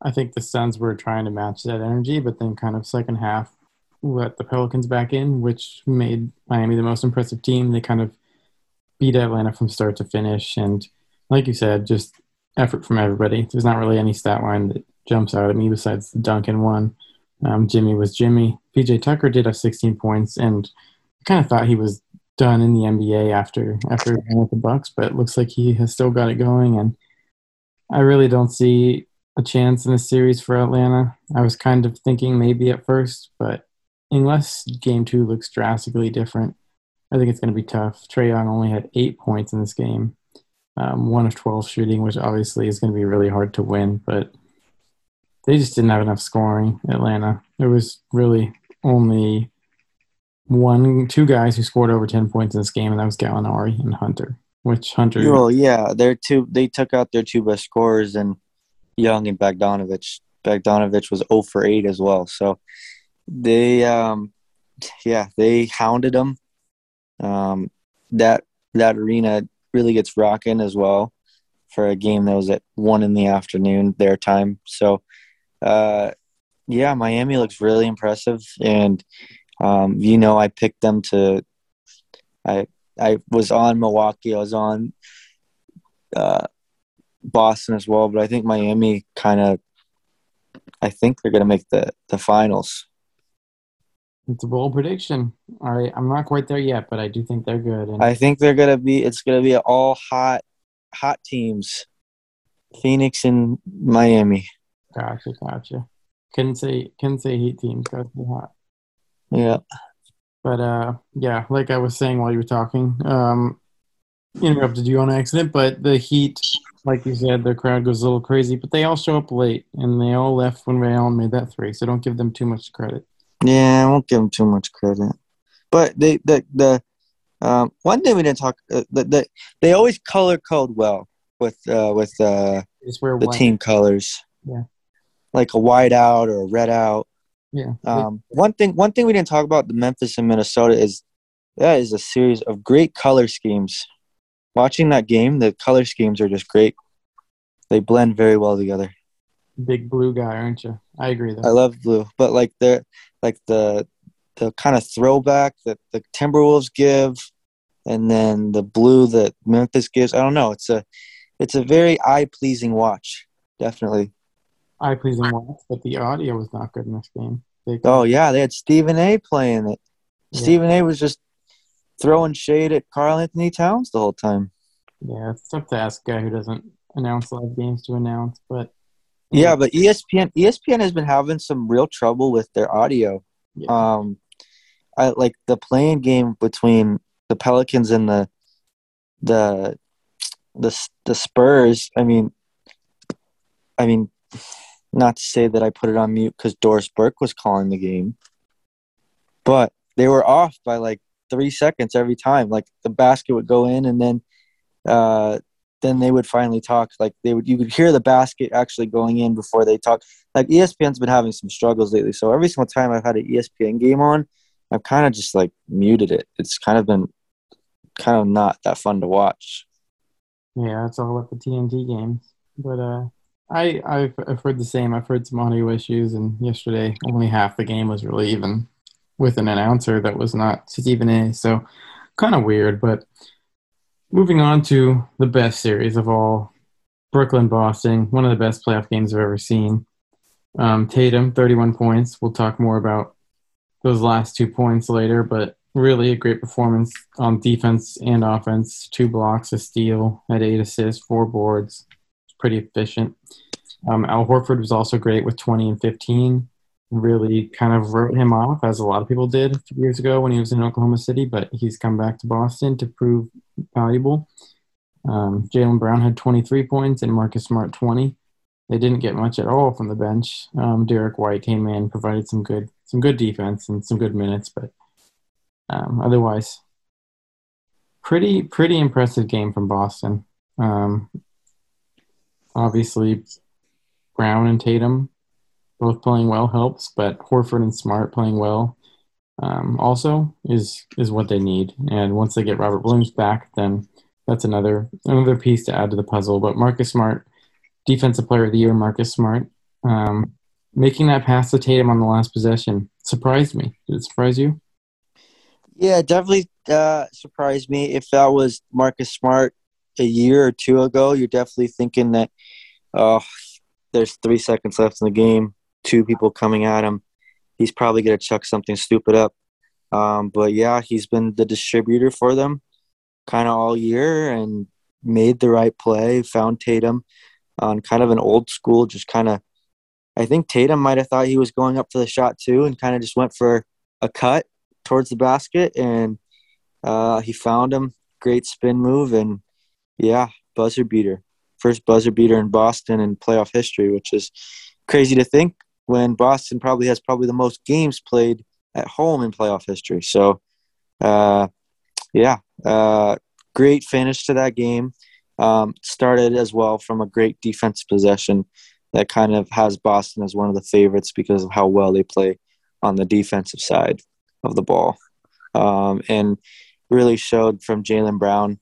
I think the Suns were trying to match that energy, but then kind of second half let the Pelicans back in, which made Miami the most impressive team. They kind of beat Atlanta from start to finish. And like you said, just effort from everybody. There's not really any stat line that jumps out at me besides the Duncan one. Um, Jimmy was Jimmy. PJ Tucker did have 16 points, and I kind of thought he was done in the NBA after after with the Bucks, but it looks like he has still got it going. And I really don't see a chance in this series for Atlanta. I was kind of thinking maybe at first, but unless game two looks drastically different, I think it's going to be tough. Trae Young only had eight points in this game, um, one of 12 shooting, which obviously is going to be really hard to win, but they just didn't have enough scoring, Atlanta. There was really only one, two guys who scored over 10 points in this game, and that was Gallinari and Hunter, which Hunter. Well, yeah, they're two, they took out their two best scorers, and Young and Bogdanovic. Bogdanovic was 0 for 8 as well. So they, um, yeah, they hounded them. Um, that that arena really gets rocking as well for a game that was at one in the afternoon their time. So, uh, yeah, Miami looks really impressive, and um, you know, I picked them to. I I was on Milwaukee. I was on uh, Boston as well, but I think Miami kind of. I think they're going to make the the finals. It's a bold prediction. All right, I'm not quite there yet, but I do think they're good. And I think they're gonna be. It's gonna be all hot, hot teams. Phoenix and Miami. Gotcha, gotcha. Couldn't say couldn't say Heat teams got to be hot. Yeah. But uh, yeah, like I was saying while you were talking, um, interrupted you on accident. But the Heat, like you said, the crowd goes a little crazy, but they all show up late, and they all left when Ray Allen made that three. So don't give them too much credit. Yeah, I won't give them too much credit. But they the the um, one thing we didn't talk uh, the, the, they always color code well with uh, with uh, the white. team colors. Yeah, like a white out or a red out. Yeah. Um, one thing one thing we didn't talk about the Memphis and Minnesota is that is a series of great color schemes. Watching that game, the color schemes are just great. They blend very well together. Big blue guy, aren't you? I agree. Though. I love blue, but like they're like the the kind of throwback that the Timberwolves give, and then the blue that Memphis gives. I don't know. It's a it's a very eye pleasing watch. Definitely. Eye pleasing watch, but the audio was not good in this game. oh yeah, they had Stephen A. playing it. Yeah. Stephen A. was just throwing shade at Karl-Anthony Towns the whole time. Yeah, it's tough to ask a guy who doesn't announce live games to announce, but yeah, but ESPN ESPN has been having some real trouble with their audio. Yeah. Um, I like the play-in game between the Pelicans and the the the the Spurs. I mean, I mean, not to say that I put it on mute because Doris Burke was calling the game, but they were off by like three seconds every time. Like the basket would go in, and then uh, then they would finally talk. Like they would, you could hear the basket actually going in before they talk. Like ESPN's been having some struggles lately. So every single time I've had an ESPN game on, I've kind of just like muted it. It's kind of been kind of not that fun to watch. Yeah, it's all about the TNT games. But uh, I I've, I've heard the same. I've heard some audio issues, and yesterday only half the game was really even with an announcer that was not Stephen A. So kind of weird. But moving on to the best series of all, Brooklyn Boston, one of the best playoff games I've ever seen. Um, Tatum, 31 points. We'll talk more about those last two points later, but really a great performance on defense and offense. Two blocks, a steal, had eight assists, four boards. Pretty efficient. Um, Al Horford was also great with 20 and 15. Really kind of wrote him off, as a lot of people did a few years ago when he was in Oklahoma City, but he's come back to Boston to prove valuable. Um, Jaylen Brown had 23 points and Marcus Smart 20. They didn't get much at all from the bench. Um, Derrick White came in, provided some good some good defense and some good minutes, but um, otherwise, pretty pretty impressive game from Boston. Um, obviously, Brown and Tatum both playing well helps, but Horford and Smart playing well um, also is is what they need. And once they get Robert Williams back, then that's another another piece to add to the puzzle. But Marcus Smart, Defensive Player of the Year, Marcus Smart, um, making that pass to Tatum on the last possession surprised me. Did it surprise you? Yeah, definitely uh, surprised me. If that was Marcus Smart a year or two ago, you're definitely thinking that, oh, there's three seconds left in the game, two people coming at him. He's probably going to chuck something stupid up. Um, but yeah, he's been the distributor for them kind of all year and made the right play, found Tatum on kind of an old school, just kind of I think Tatum might have thought he was going up for the shot too, and kind of just went for a cut towards the basket, and uh, he found him. Great spin move, and yeah, buzzer beater. First buzzer beater in Boston in playoff history, which is crazy to think when Boston probably has probably the most games played at home in playoff history. So, uh, yeah, uh, great finish to that game. Um, started as well from a great defense possession that kind of has Boston as one of the favorites because of how well they play on the defensive side of the ball. Um, and really showed from Jaylen Brown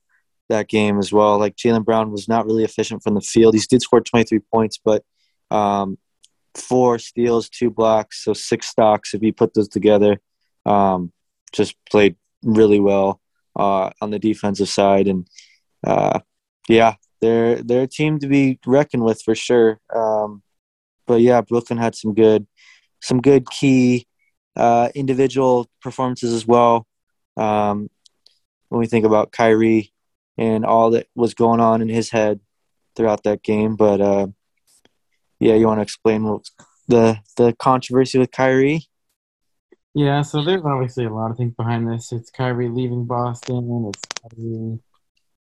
that game as well. Like Jaylen Brown was not really efficient from the field. He did score 23 points, but um, four steals, two blocks, so six stocks if you put those together. Um, just played really well uh, on the defensive side. And uh, yeah, they're they're a team to be reckoned with for sure. Um, but yeah, Brooklyn had some good some good key uh, individual performances as well. Um, when we think about Kyrie and all that was going on in his head throughout that game, but uh, yeah, you want to explain what the the controversy with Kyrie? Yeah, so there's obviously a lot of things behind this. It's Kyrie leaving Boston. It's Kyrie,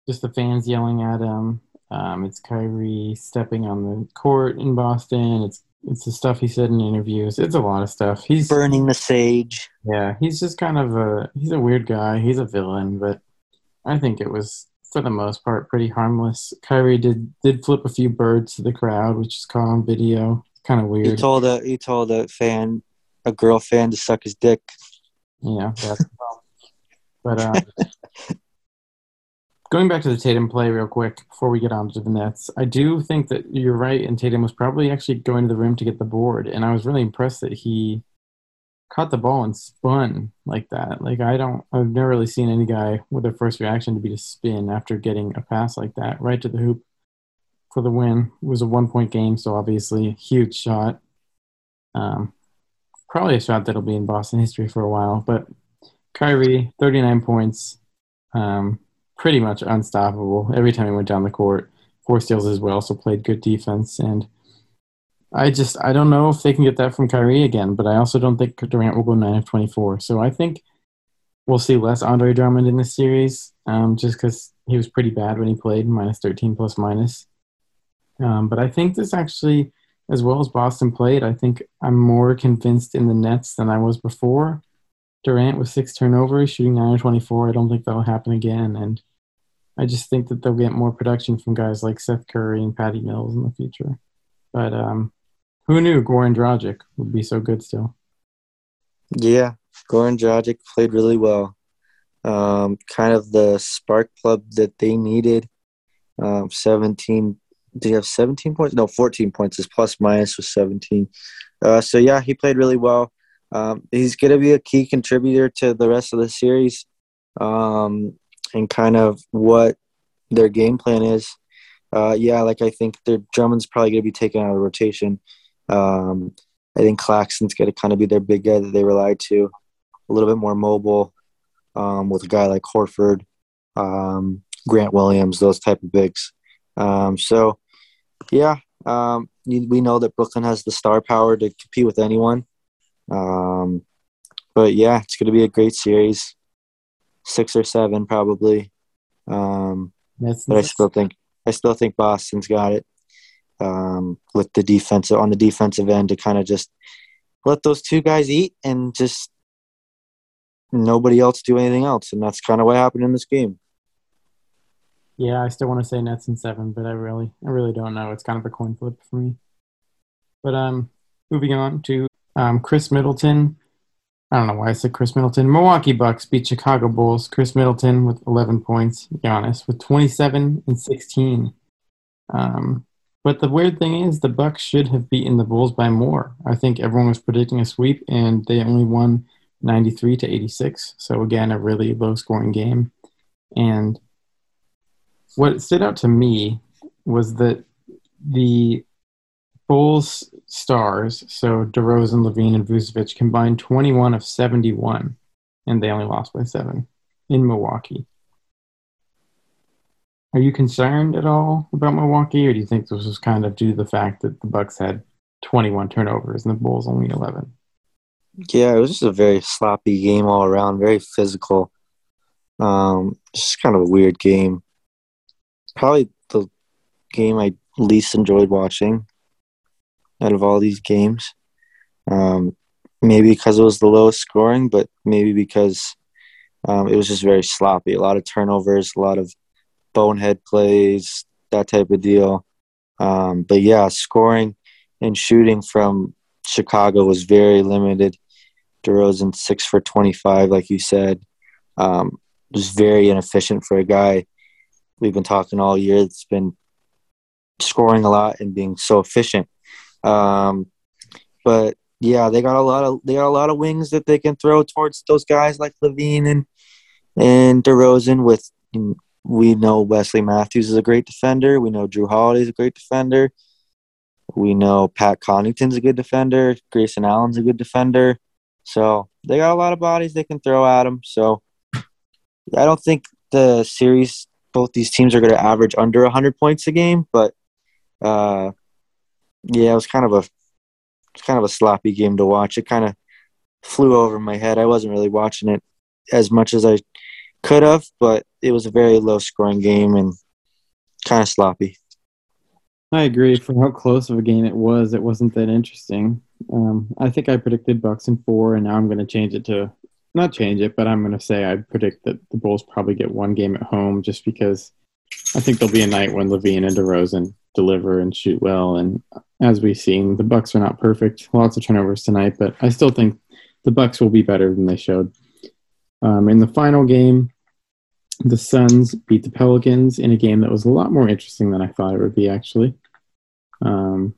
just the fans yelling at him. Um, it's Kyrie stepping on the court in Boston. It's it's the stuff he said in interviews. It's a lot of stuff. He's burning the sage. Yeah, he's just kind of a he's a weird guy. He's a villain, but I think it was for the most part pretty harmless. Kyrie did did flip a few birds to the crowd, which is caught on video. Kind of weird. He told a he told a fan, a girl fan, to suck his dick. Yeah, that's *laughs* but uh, going back to the Tatum play real quick before we get on to the Nets, I do think that you're right, and Tatum was probably actually going to the rim to get the board, and I was really impressed that he caught the ball and spun like that. Like I don't, I've never really seen any guy with their first reaction to be to spin after getting a pass like that right to the hoop for the win. It was a one point game, so obviously huge shot. Um, probably a shot that'll be in Boston history for a while. But Kyrie, 39 points. Um, pretty much unstoppable every time he went down the court. Four steals as well, so played good defense. And I just I don't know if they can get that from Kyrie again, but I also don't think Durant will go nine of twenty four. So I think we'll see less Andre Drummond in this series, um, just because he was pretty bad when he played, minus thirteen plus minus. Um, but I think this actually, as well as Boston played, I think I'm more convinced in the Nets than I was before. Durant with six turnovers, shooting nine of twenty four. I don't think that'll happen again, and I just think that they'll get more production from guys like Seth Curry and Patty Mills in the future. But um, who knew Goran Dragic would be so good still? Yeah, Goran Dragic played really well. Um, kind of the spark plug that they needed. Um, 17. Did he have 17 points? No, 14 points. His plus minus was 17. Uh, so yeah, he played really well. Um, he's going to be a key contributor to the rest of the series, um, and kind of what their game plan is. Uh, yeah, like I think their Drummond's probably going to be taken out of rotation. Um, I think Claxton's going to kind of be their big guy that they rely to, a little bit more mobile um, with a guy like Horford, um, Grant Williams, those type of bigs. Um, so, yeah, um, we know that Brooklyn has the star power to compete with anyone. Um, but yeah, it's going to be a great series, six or seven probably. Um, but I still think I still think Boston's got it um, with the defensive on the defensive end to kind of just let those two guys eat and just nobody else do anything else, and that's kind of what happened in this game. Yeah, I still want to say Nets in seven, but I really, I really don't know. It's kind of a coin flip for me. But um, moving on to um, Khris Middleton. I don't know why I said Chris Middleton. Milwaukee Bucks beat Chicago Bulls. Khris Middleton with 11 points. Giannis with 27 and 16. Um, but the weird thing is, the Bucks should have beaten the Bulls by more. I think everyone was predicting a sweep, and they only won 93 to 86. So again, a really low-scoring game. And what stood out to me was that the Bulls stars, so DeRozan, LaVine, and Vucevic, combined 21 of 71, and they only lost by seven in Milwaukee. Are you concerned at all about Milwaukee, or do you think this was kind of due to the fact that the Bucks had 21 turnovers and the Bulls only 11? Yeah, it was just a very sloppy game all around, very physical. Um, just kind of a weird game. Probably the game I least enjoyed watching out of all these games. Um, maybe because it was the lowest scoring, but maybe because um, it was just very sloppy. A lot of turnovers, a lot of bonehead plays, that type of deal. Um, but yeah, scoring and shooting from Chicago was very limited. DeRozan six for twenty five, like you said, um, was very inefficient for a guy. We've been talking all year. It's been scoring a lot and being so efficient. Um, but yeah, they got a lot of they got a lot of wings that they can throw towards those guys like LaVine and and DeRozan. With we know Wesley Matthews is a great defender. We know Jrue Holiday is a great defender. We know Pat Connaughton's a good defender. Grayson Allen's a good defender. So they got a lot of bodies they can throw at them. So I don't think the series, both these teams are going to average under 100 points a game, but uh, yeah, it was kind of a it's kind of a sloppy game to watch. It kind of flew over my head. I wasn't really watching it as much as I could have, but it was a very low scoring game and kind of sloppy. I agree. For how close of a game it was, it wasn't that interesting. Um, I think I predicted Bucks in four, and now I'm going to change it to not change it, but I'm going to say I predict that the Bulls probably get one game at home, just because I think there'll be a night when LaVine and DeRozan deliver and shoot well. And as we've seen, the Bucks are not perfect. Lots of turnovers tonight, but I still think the Bucks will be better than they showed. Um, in the final game, the Suns beat the Pelicans in a game that was a lot more interesting than I thought it would be. Actually, um,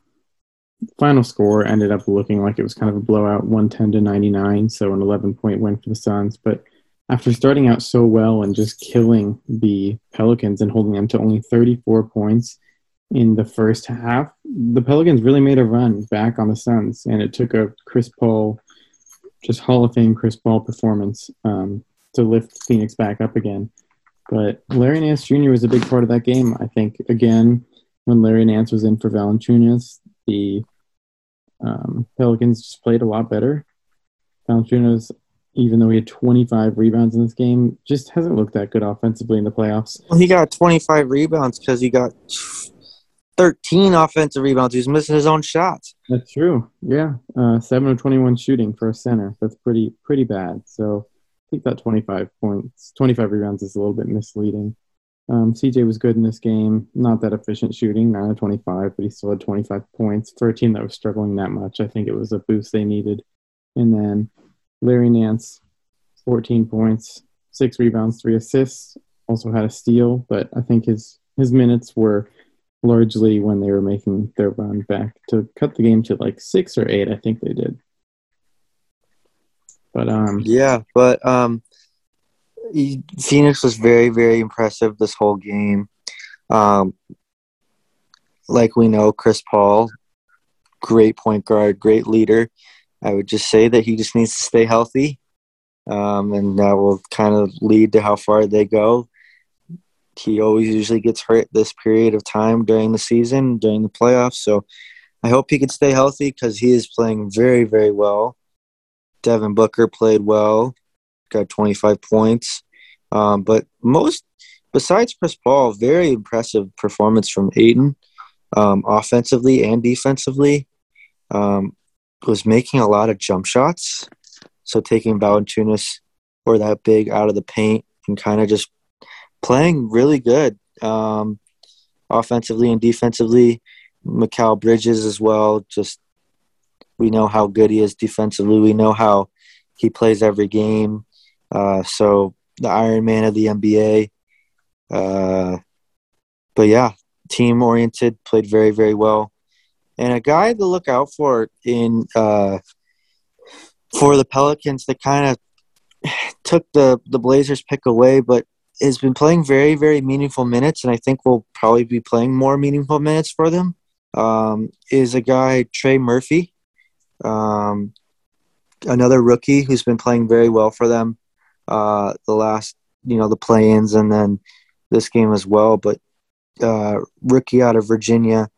final score ended up looking like it was kind of a blowout, one ten to ninety nine, so an eleven point win for the Suns. But after starting out so well and just killing the Pelicans and holding them to only thirty four points in the first half, the Pelicans really made a run back on the Suns, and it took a Chris Paul, just Hall of Fame Chris Paul performance um, to lift Phoenix back up again. But Larry Nance Jr. was a big part of that game. I think again when Larry Nance was in for Valanciunas, the um, Pelicans just played a lot better. Valanciunas, even though he had 25 rebounds in this game, just hasn't looked that good offensively in the playoffs. Well, he got 25 rebounds because he got 13 offensive rebounds. He's missing his own shots. That's true. Yeah, uh, seven of 21 shooting for a center. That's pretty pretty bad. So I think that 25 points, 25 rebounds is a little bit misleading. Um, CJ was good in this game. Not that efficient shooting, 9 of 25, but he still had 25 points for a team that was struggling that much. I think it was a boost they needed. And then Larry Nance, 14 points, six rebounds, three assists. Also had a steal, but I think his his minutes were largely when they were making their run back to cut the game to like six or eight. I think they did. But um, yeah, but um, Phoenix was very very impressive this whole game. Um, like we know, Chris Paul, great point guard, great leader. I would just say that he just needs to stay healthy, um, and that will kind of lead to how far they go. He always usually gets hurt this period of time during the season, during the playoffs. So I hope he can stay healthy because he is playing very, very well. Devin Booker played well, got 25 points. Um, but most, besides Chris Paul, very impressive performance from Ayton, um, offensively and defensively. Um, was making a lot of jump shots. So taking Valanciunas or that big out of the paint and kind of just playing really good um, offensively and defensively. Mikal Bridges as well. Just we know how good he is defensively. We know how he plays every game. Uh, so the Iron Man of the NBA. Uh, but yeah, team oriented, played very very well, and a guy to look out for in uh, for the Pelicans that kind of *sighs* took the the Blazers pick away, but has been playing very very meaningful minutes, and I think we'll probably be playing more meaningful minutes for them. Um, is a guy Trey Murphy, um, another rookie who's been playing very well for them uh, the last you know the play-ins and then this game as well. But uh, rookie out of Virginia,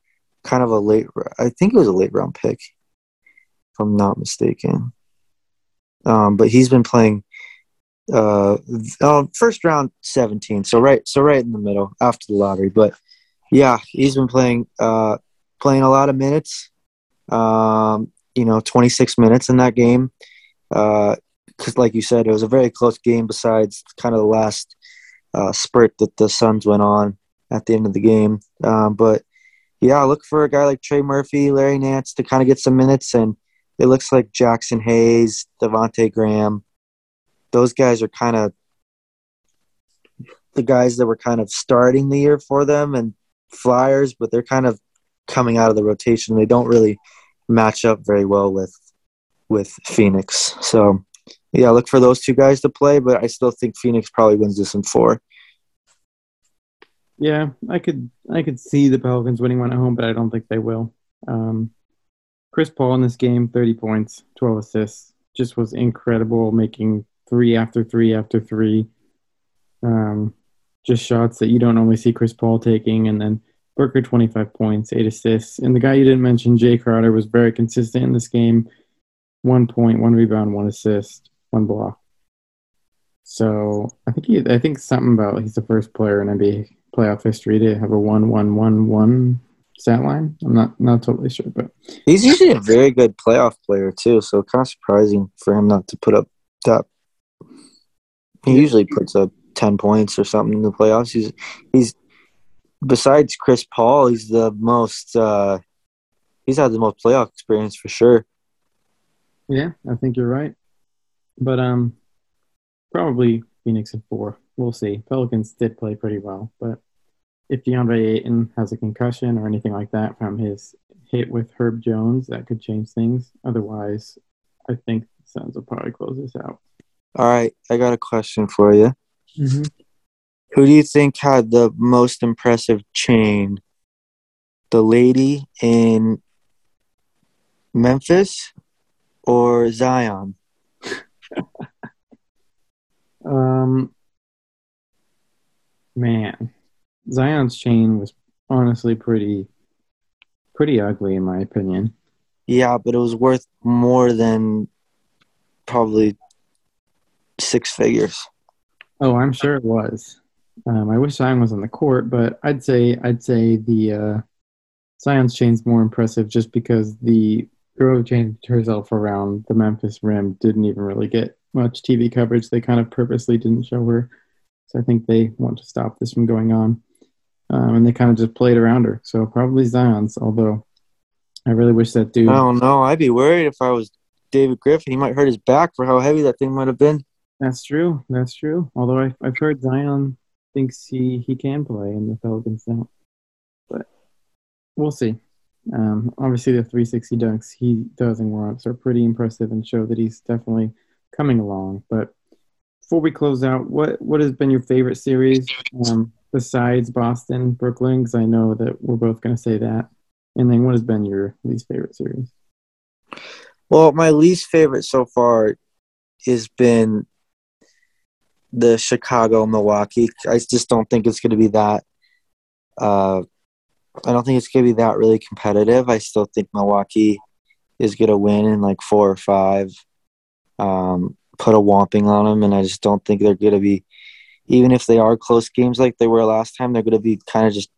kind of a late. I think it was a late round pick, if I'm not mistaken. Um, but he's been playing uh, uh, first round 17, so right, so right in the middle after the lottery. But yeah, he's been playing uh, playing a lot of minutes. Um, you know, 26 minutes in that game. Uh, because, uh, like you said, it was a very close game. Besides, kind of the last uh, spurt that the Suns went on at the end of the game. Um, but yeah, look for a guy like Trey Murphy, Larry Nance to kind of get some minutes, and it looks like Jaxson Hayes, Devonte Graham, those guys are kind of the guys that were kind of starting the year for them and Flyers, but they're kind of coming out of the rotation. They don't really match up very well with with Phoenix. So yeah, look for those two guys to play, but I still think Phoenix probably wins this in four. Yeah, I could I could see the Pelicans winning one at home, but I don't think they will. Um, Chris Paul in this game, 30 points, 12 assists, just was incredible, making three after three after three. Um, just shots that you don't normally see Chris Paul taking, and then Booker 25 points, eight assists, and the guy you didn't mention, Jae Crowder, was very consistent in this game. One point, one rebound, one assist, one block. So I think he, I think something about he's the first player in NBA playoff history to have a one one one one stat line. I'm not not totally sure, but he's usually a very good playoff player too. So kind of surprising for him not to put up that. He usually puts up ten points or something in the playoffs. He's he's besides Chris Paul, he's the most. Uh, he's had the most playoff experience for sure. Yeah, I think you're right, but um, probably Phoenix at four. We'll see. Pelicans did play pretty well, but if DeAndre Ayton has a concussion or anything like that from his hit with Herb Jones, that could change things. Otherwise, I think the Suns will probably close this out. All right, I got a question for you. Mm-hmm. Who do you think had the most impressive chain? The lady in Memphis or Zion? *laughs* um, man, Zion's chain was honestly pretty, pretty ugly in my opinion. Yeah, but it was worth more than probably six figures. Oh, I'm sure it was. Um, I wish Zion was on the court, but I'd say I'd say the uh, Zion's chain's more impressive just because the girl who changed herself around the Memphis rim didn't even really get much TV coverage. They kind of purposely didn't show her, so I think they want to stop this from going on, um, and they kind of just played around her. So probably Zion's, although I really wish that dude. I don't know. I'd be worried if I was David Griffin. He might hurt his back for how heavy that thing might have been. That's true. That's true. Although I, I've heard Zion thinks he, he can play and the Pelicans don't. But we'll see. Um, obviously, the 360 dunks he does in warm-ups are pretty impressive and show that he's definitely coming along. But before we close out, what what has been your favorite series um, besides Boston, Brooklyn? Because I know that we're both going to say that. And then what has been your least favorite series? Well, my least favorite so far has been the Chicago Milwaukee. I just don't think it's going to be that. Uh, I don't think it's going to be that really competitive. I still think Milwaukee is going to win in like four or five. Um, put a whomping on them, and I just don't think they're going to be. Even if they are close games like they were last time, they're going to be kind of just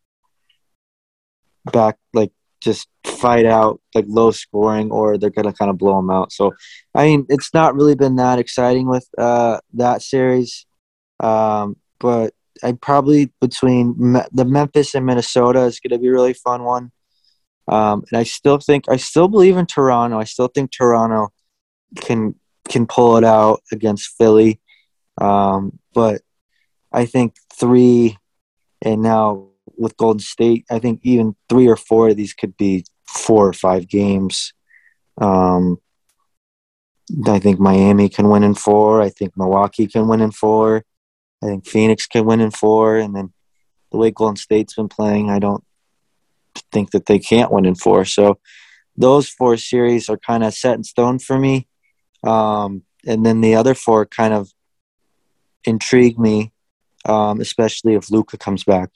back, like just fight out, like low scoring, or they're to kind of blow them out. So, I mean, it's not really been that exciting with uh, that series, um, but I probably between Me- the Memphis and Minnesota is to be a really fun one. Um, and I still think I still believe in Toronto. I still think Toronto can can pull it out against Philly. Um, but I think three, and now with Golden State, I think even three or four of these could be four or five games. Um, I think Miami can win in four. I think Milwaukee can win in four. I think Phoenix can win in four. And then the way Golden State's been playing, I don't think that they can't win in four. So those four series are kind of set in stone for me. Um, and then the other four kind of intrigue me, um, especially if Luka comes back.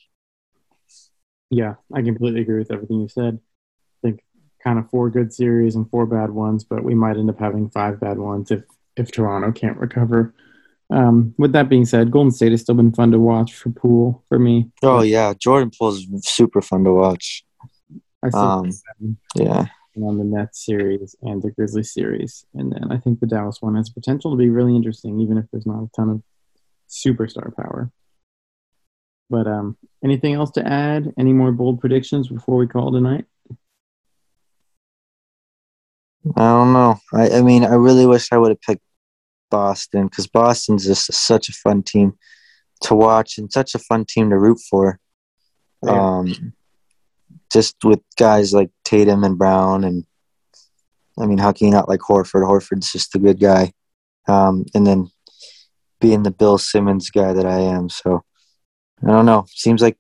Yeah, I completely agree with everything you said. I think kind of four good series and four bad ones, but we might end up having five bad ones if if Toronto can't recover. Um, with that being said, Golden State has still been fun to watch for Poole for me. Oh yeah, Jordan Poole is super fun to watch. I Um, yeah. on the Nets series and the Grizzlies series. And then I think the Dallas one has potential to be really interesting, even if there's not a ton of superstar power. But um, anything else to add? Any more bold predictions before we call tonight? I don't know. I, I mean, I really wish I would have picked Boston because Boston's just such a fun team to watch and such a fun team to root for. Yeah. Um, just with guys like Tatum and Brown, and I mean, how can you not like Horford? Horford's just a good guy. Um, and then being the Bill Simmons guy that I am, so I don't know. Seems like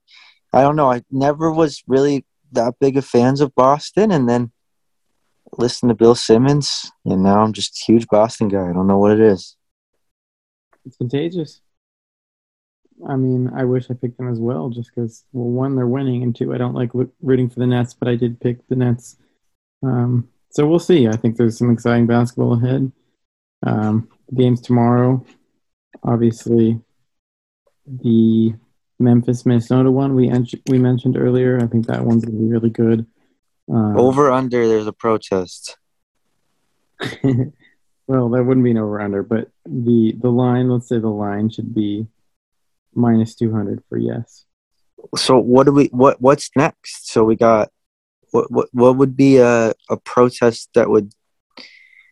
I don't know. I never was really that big of fans of Boston, and then listen to Bill Simmons, and now I'm just a huge Boston guy. I don't know what it is. It's contagious. I mean, I wish I picked them as well, just because well, one they're winning, and two I don't like rooting for the Nets, but I did pick the Nets. Um, so we'll see. I think there's some exciting basketball ahead. Um, games tomorrow, obviously, the Memphis Minnesota one we en- we mentioned earlier. I think that one's gonna be really good. Um, Over under, there's a protest. *laughs* well, that wouldn't be an over under, but the the line, let's say the line should be minus two hundred for yes. So what do we? What what's next? So we got what what what would be a a protest that would?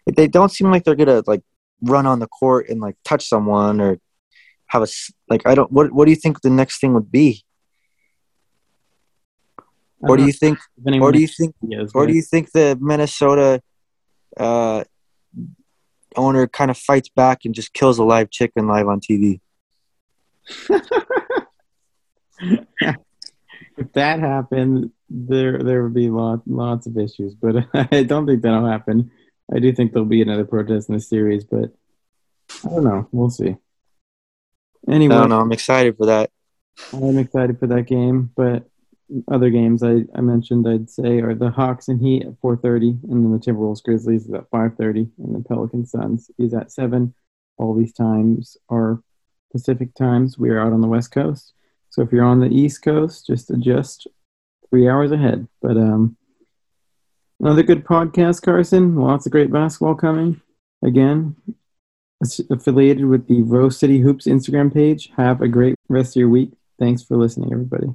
They don't seem like they're gonna like run on the court and like touch someone or have a like I don't. What what do you think the next thing would be? Or do you think? Or do you think? Or do you think the Minnesota uh, owner kind of fights back and just kills a live chicken live on TV? *laughs* if that happened, there there would be lot, lots of issues, but *laughs* I don't think that'll happen. I do think there'll be another protest in the series, but I don't know. We'll see. Anyway, no, don't. I'm excited for that. I'm excited for that game, but other games I, I mentioned I'd say are the Hawks and Heat at 4:30, and then the Timberwolves Grizzlies is at 5:30, and the Pelicans Suns is at seven. All these times are Pacific times. We are out on the West Coast, so if you're on the East Coast, just adjust three hours ahead. But um, another good podcast, Carson. Lots of great basketball coming. Again, affiliated with the Rose City Hoops Instagram page. Have a great rest of your week. Thanks for listening, everybody.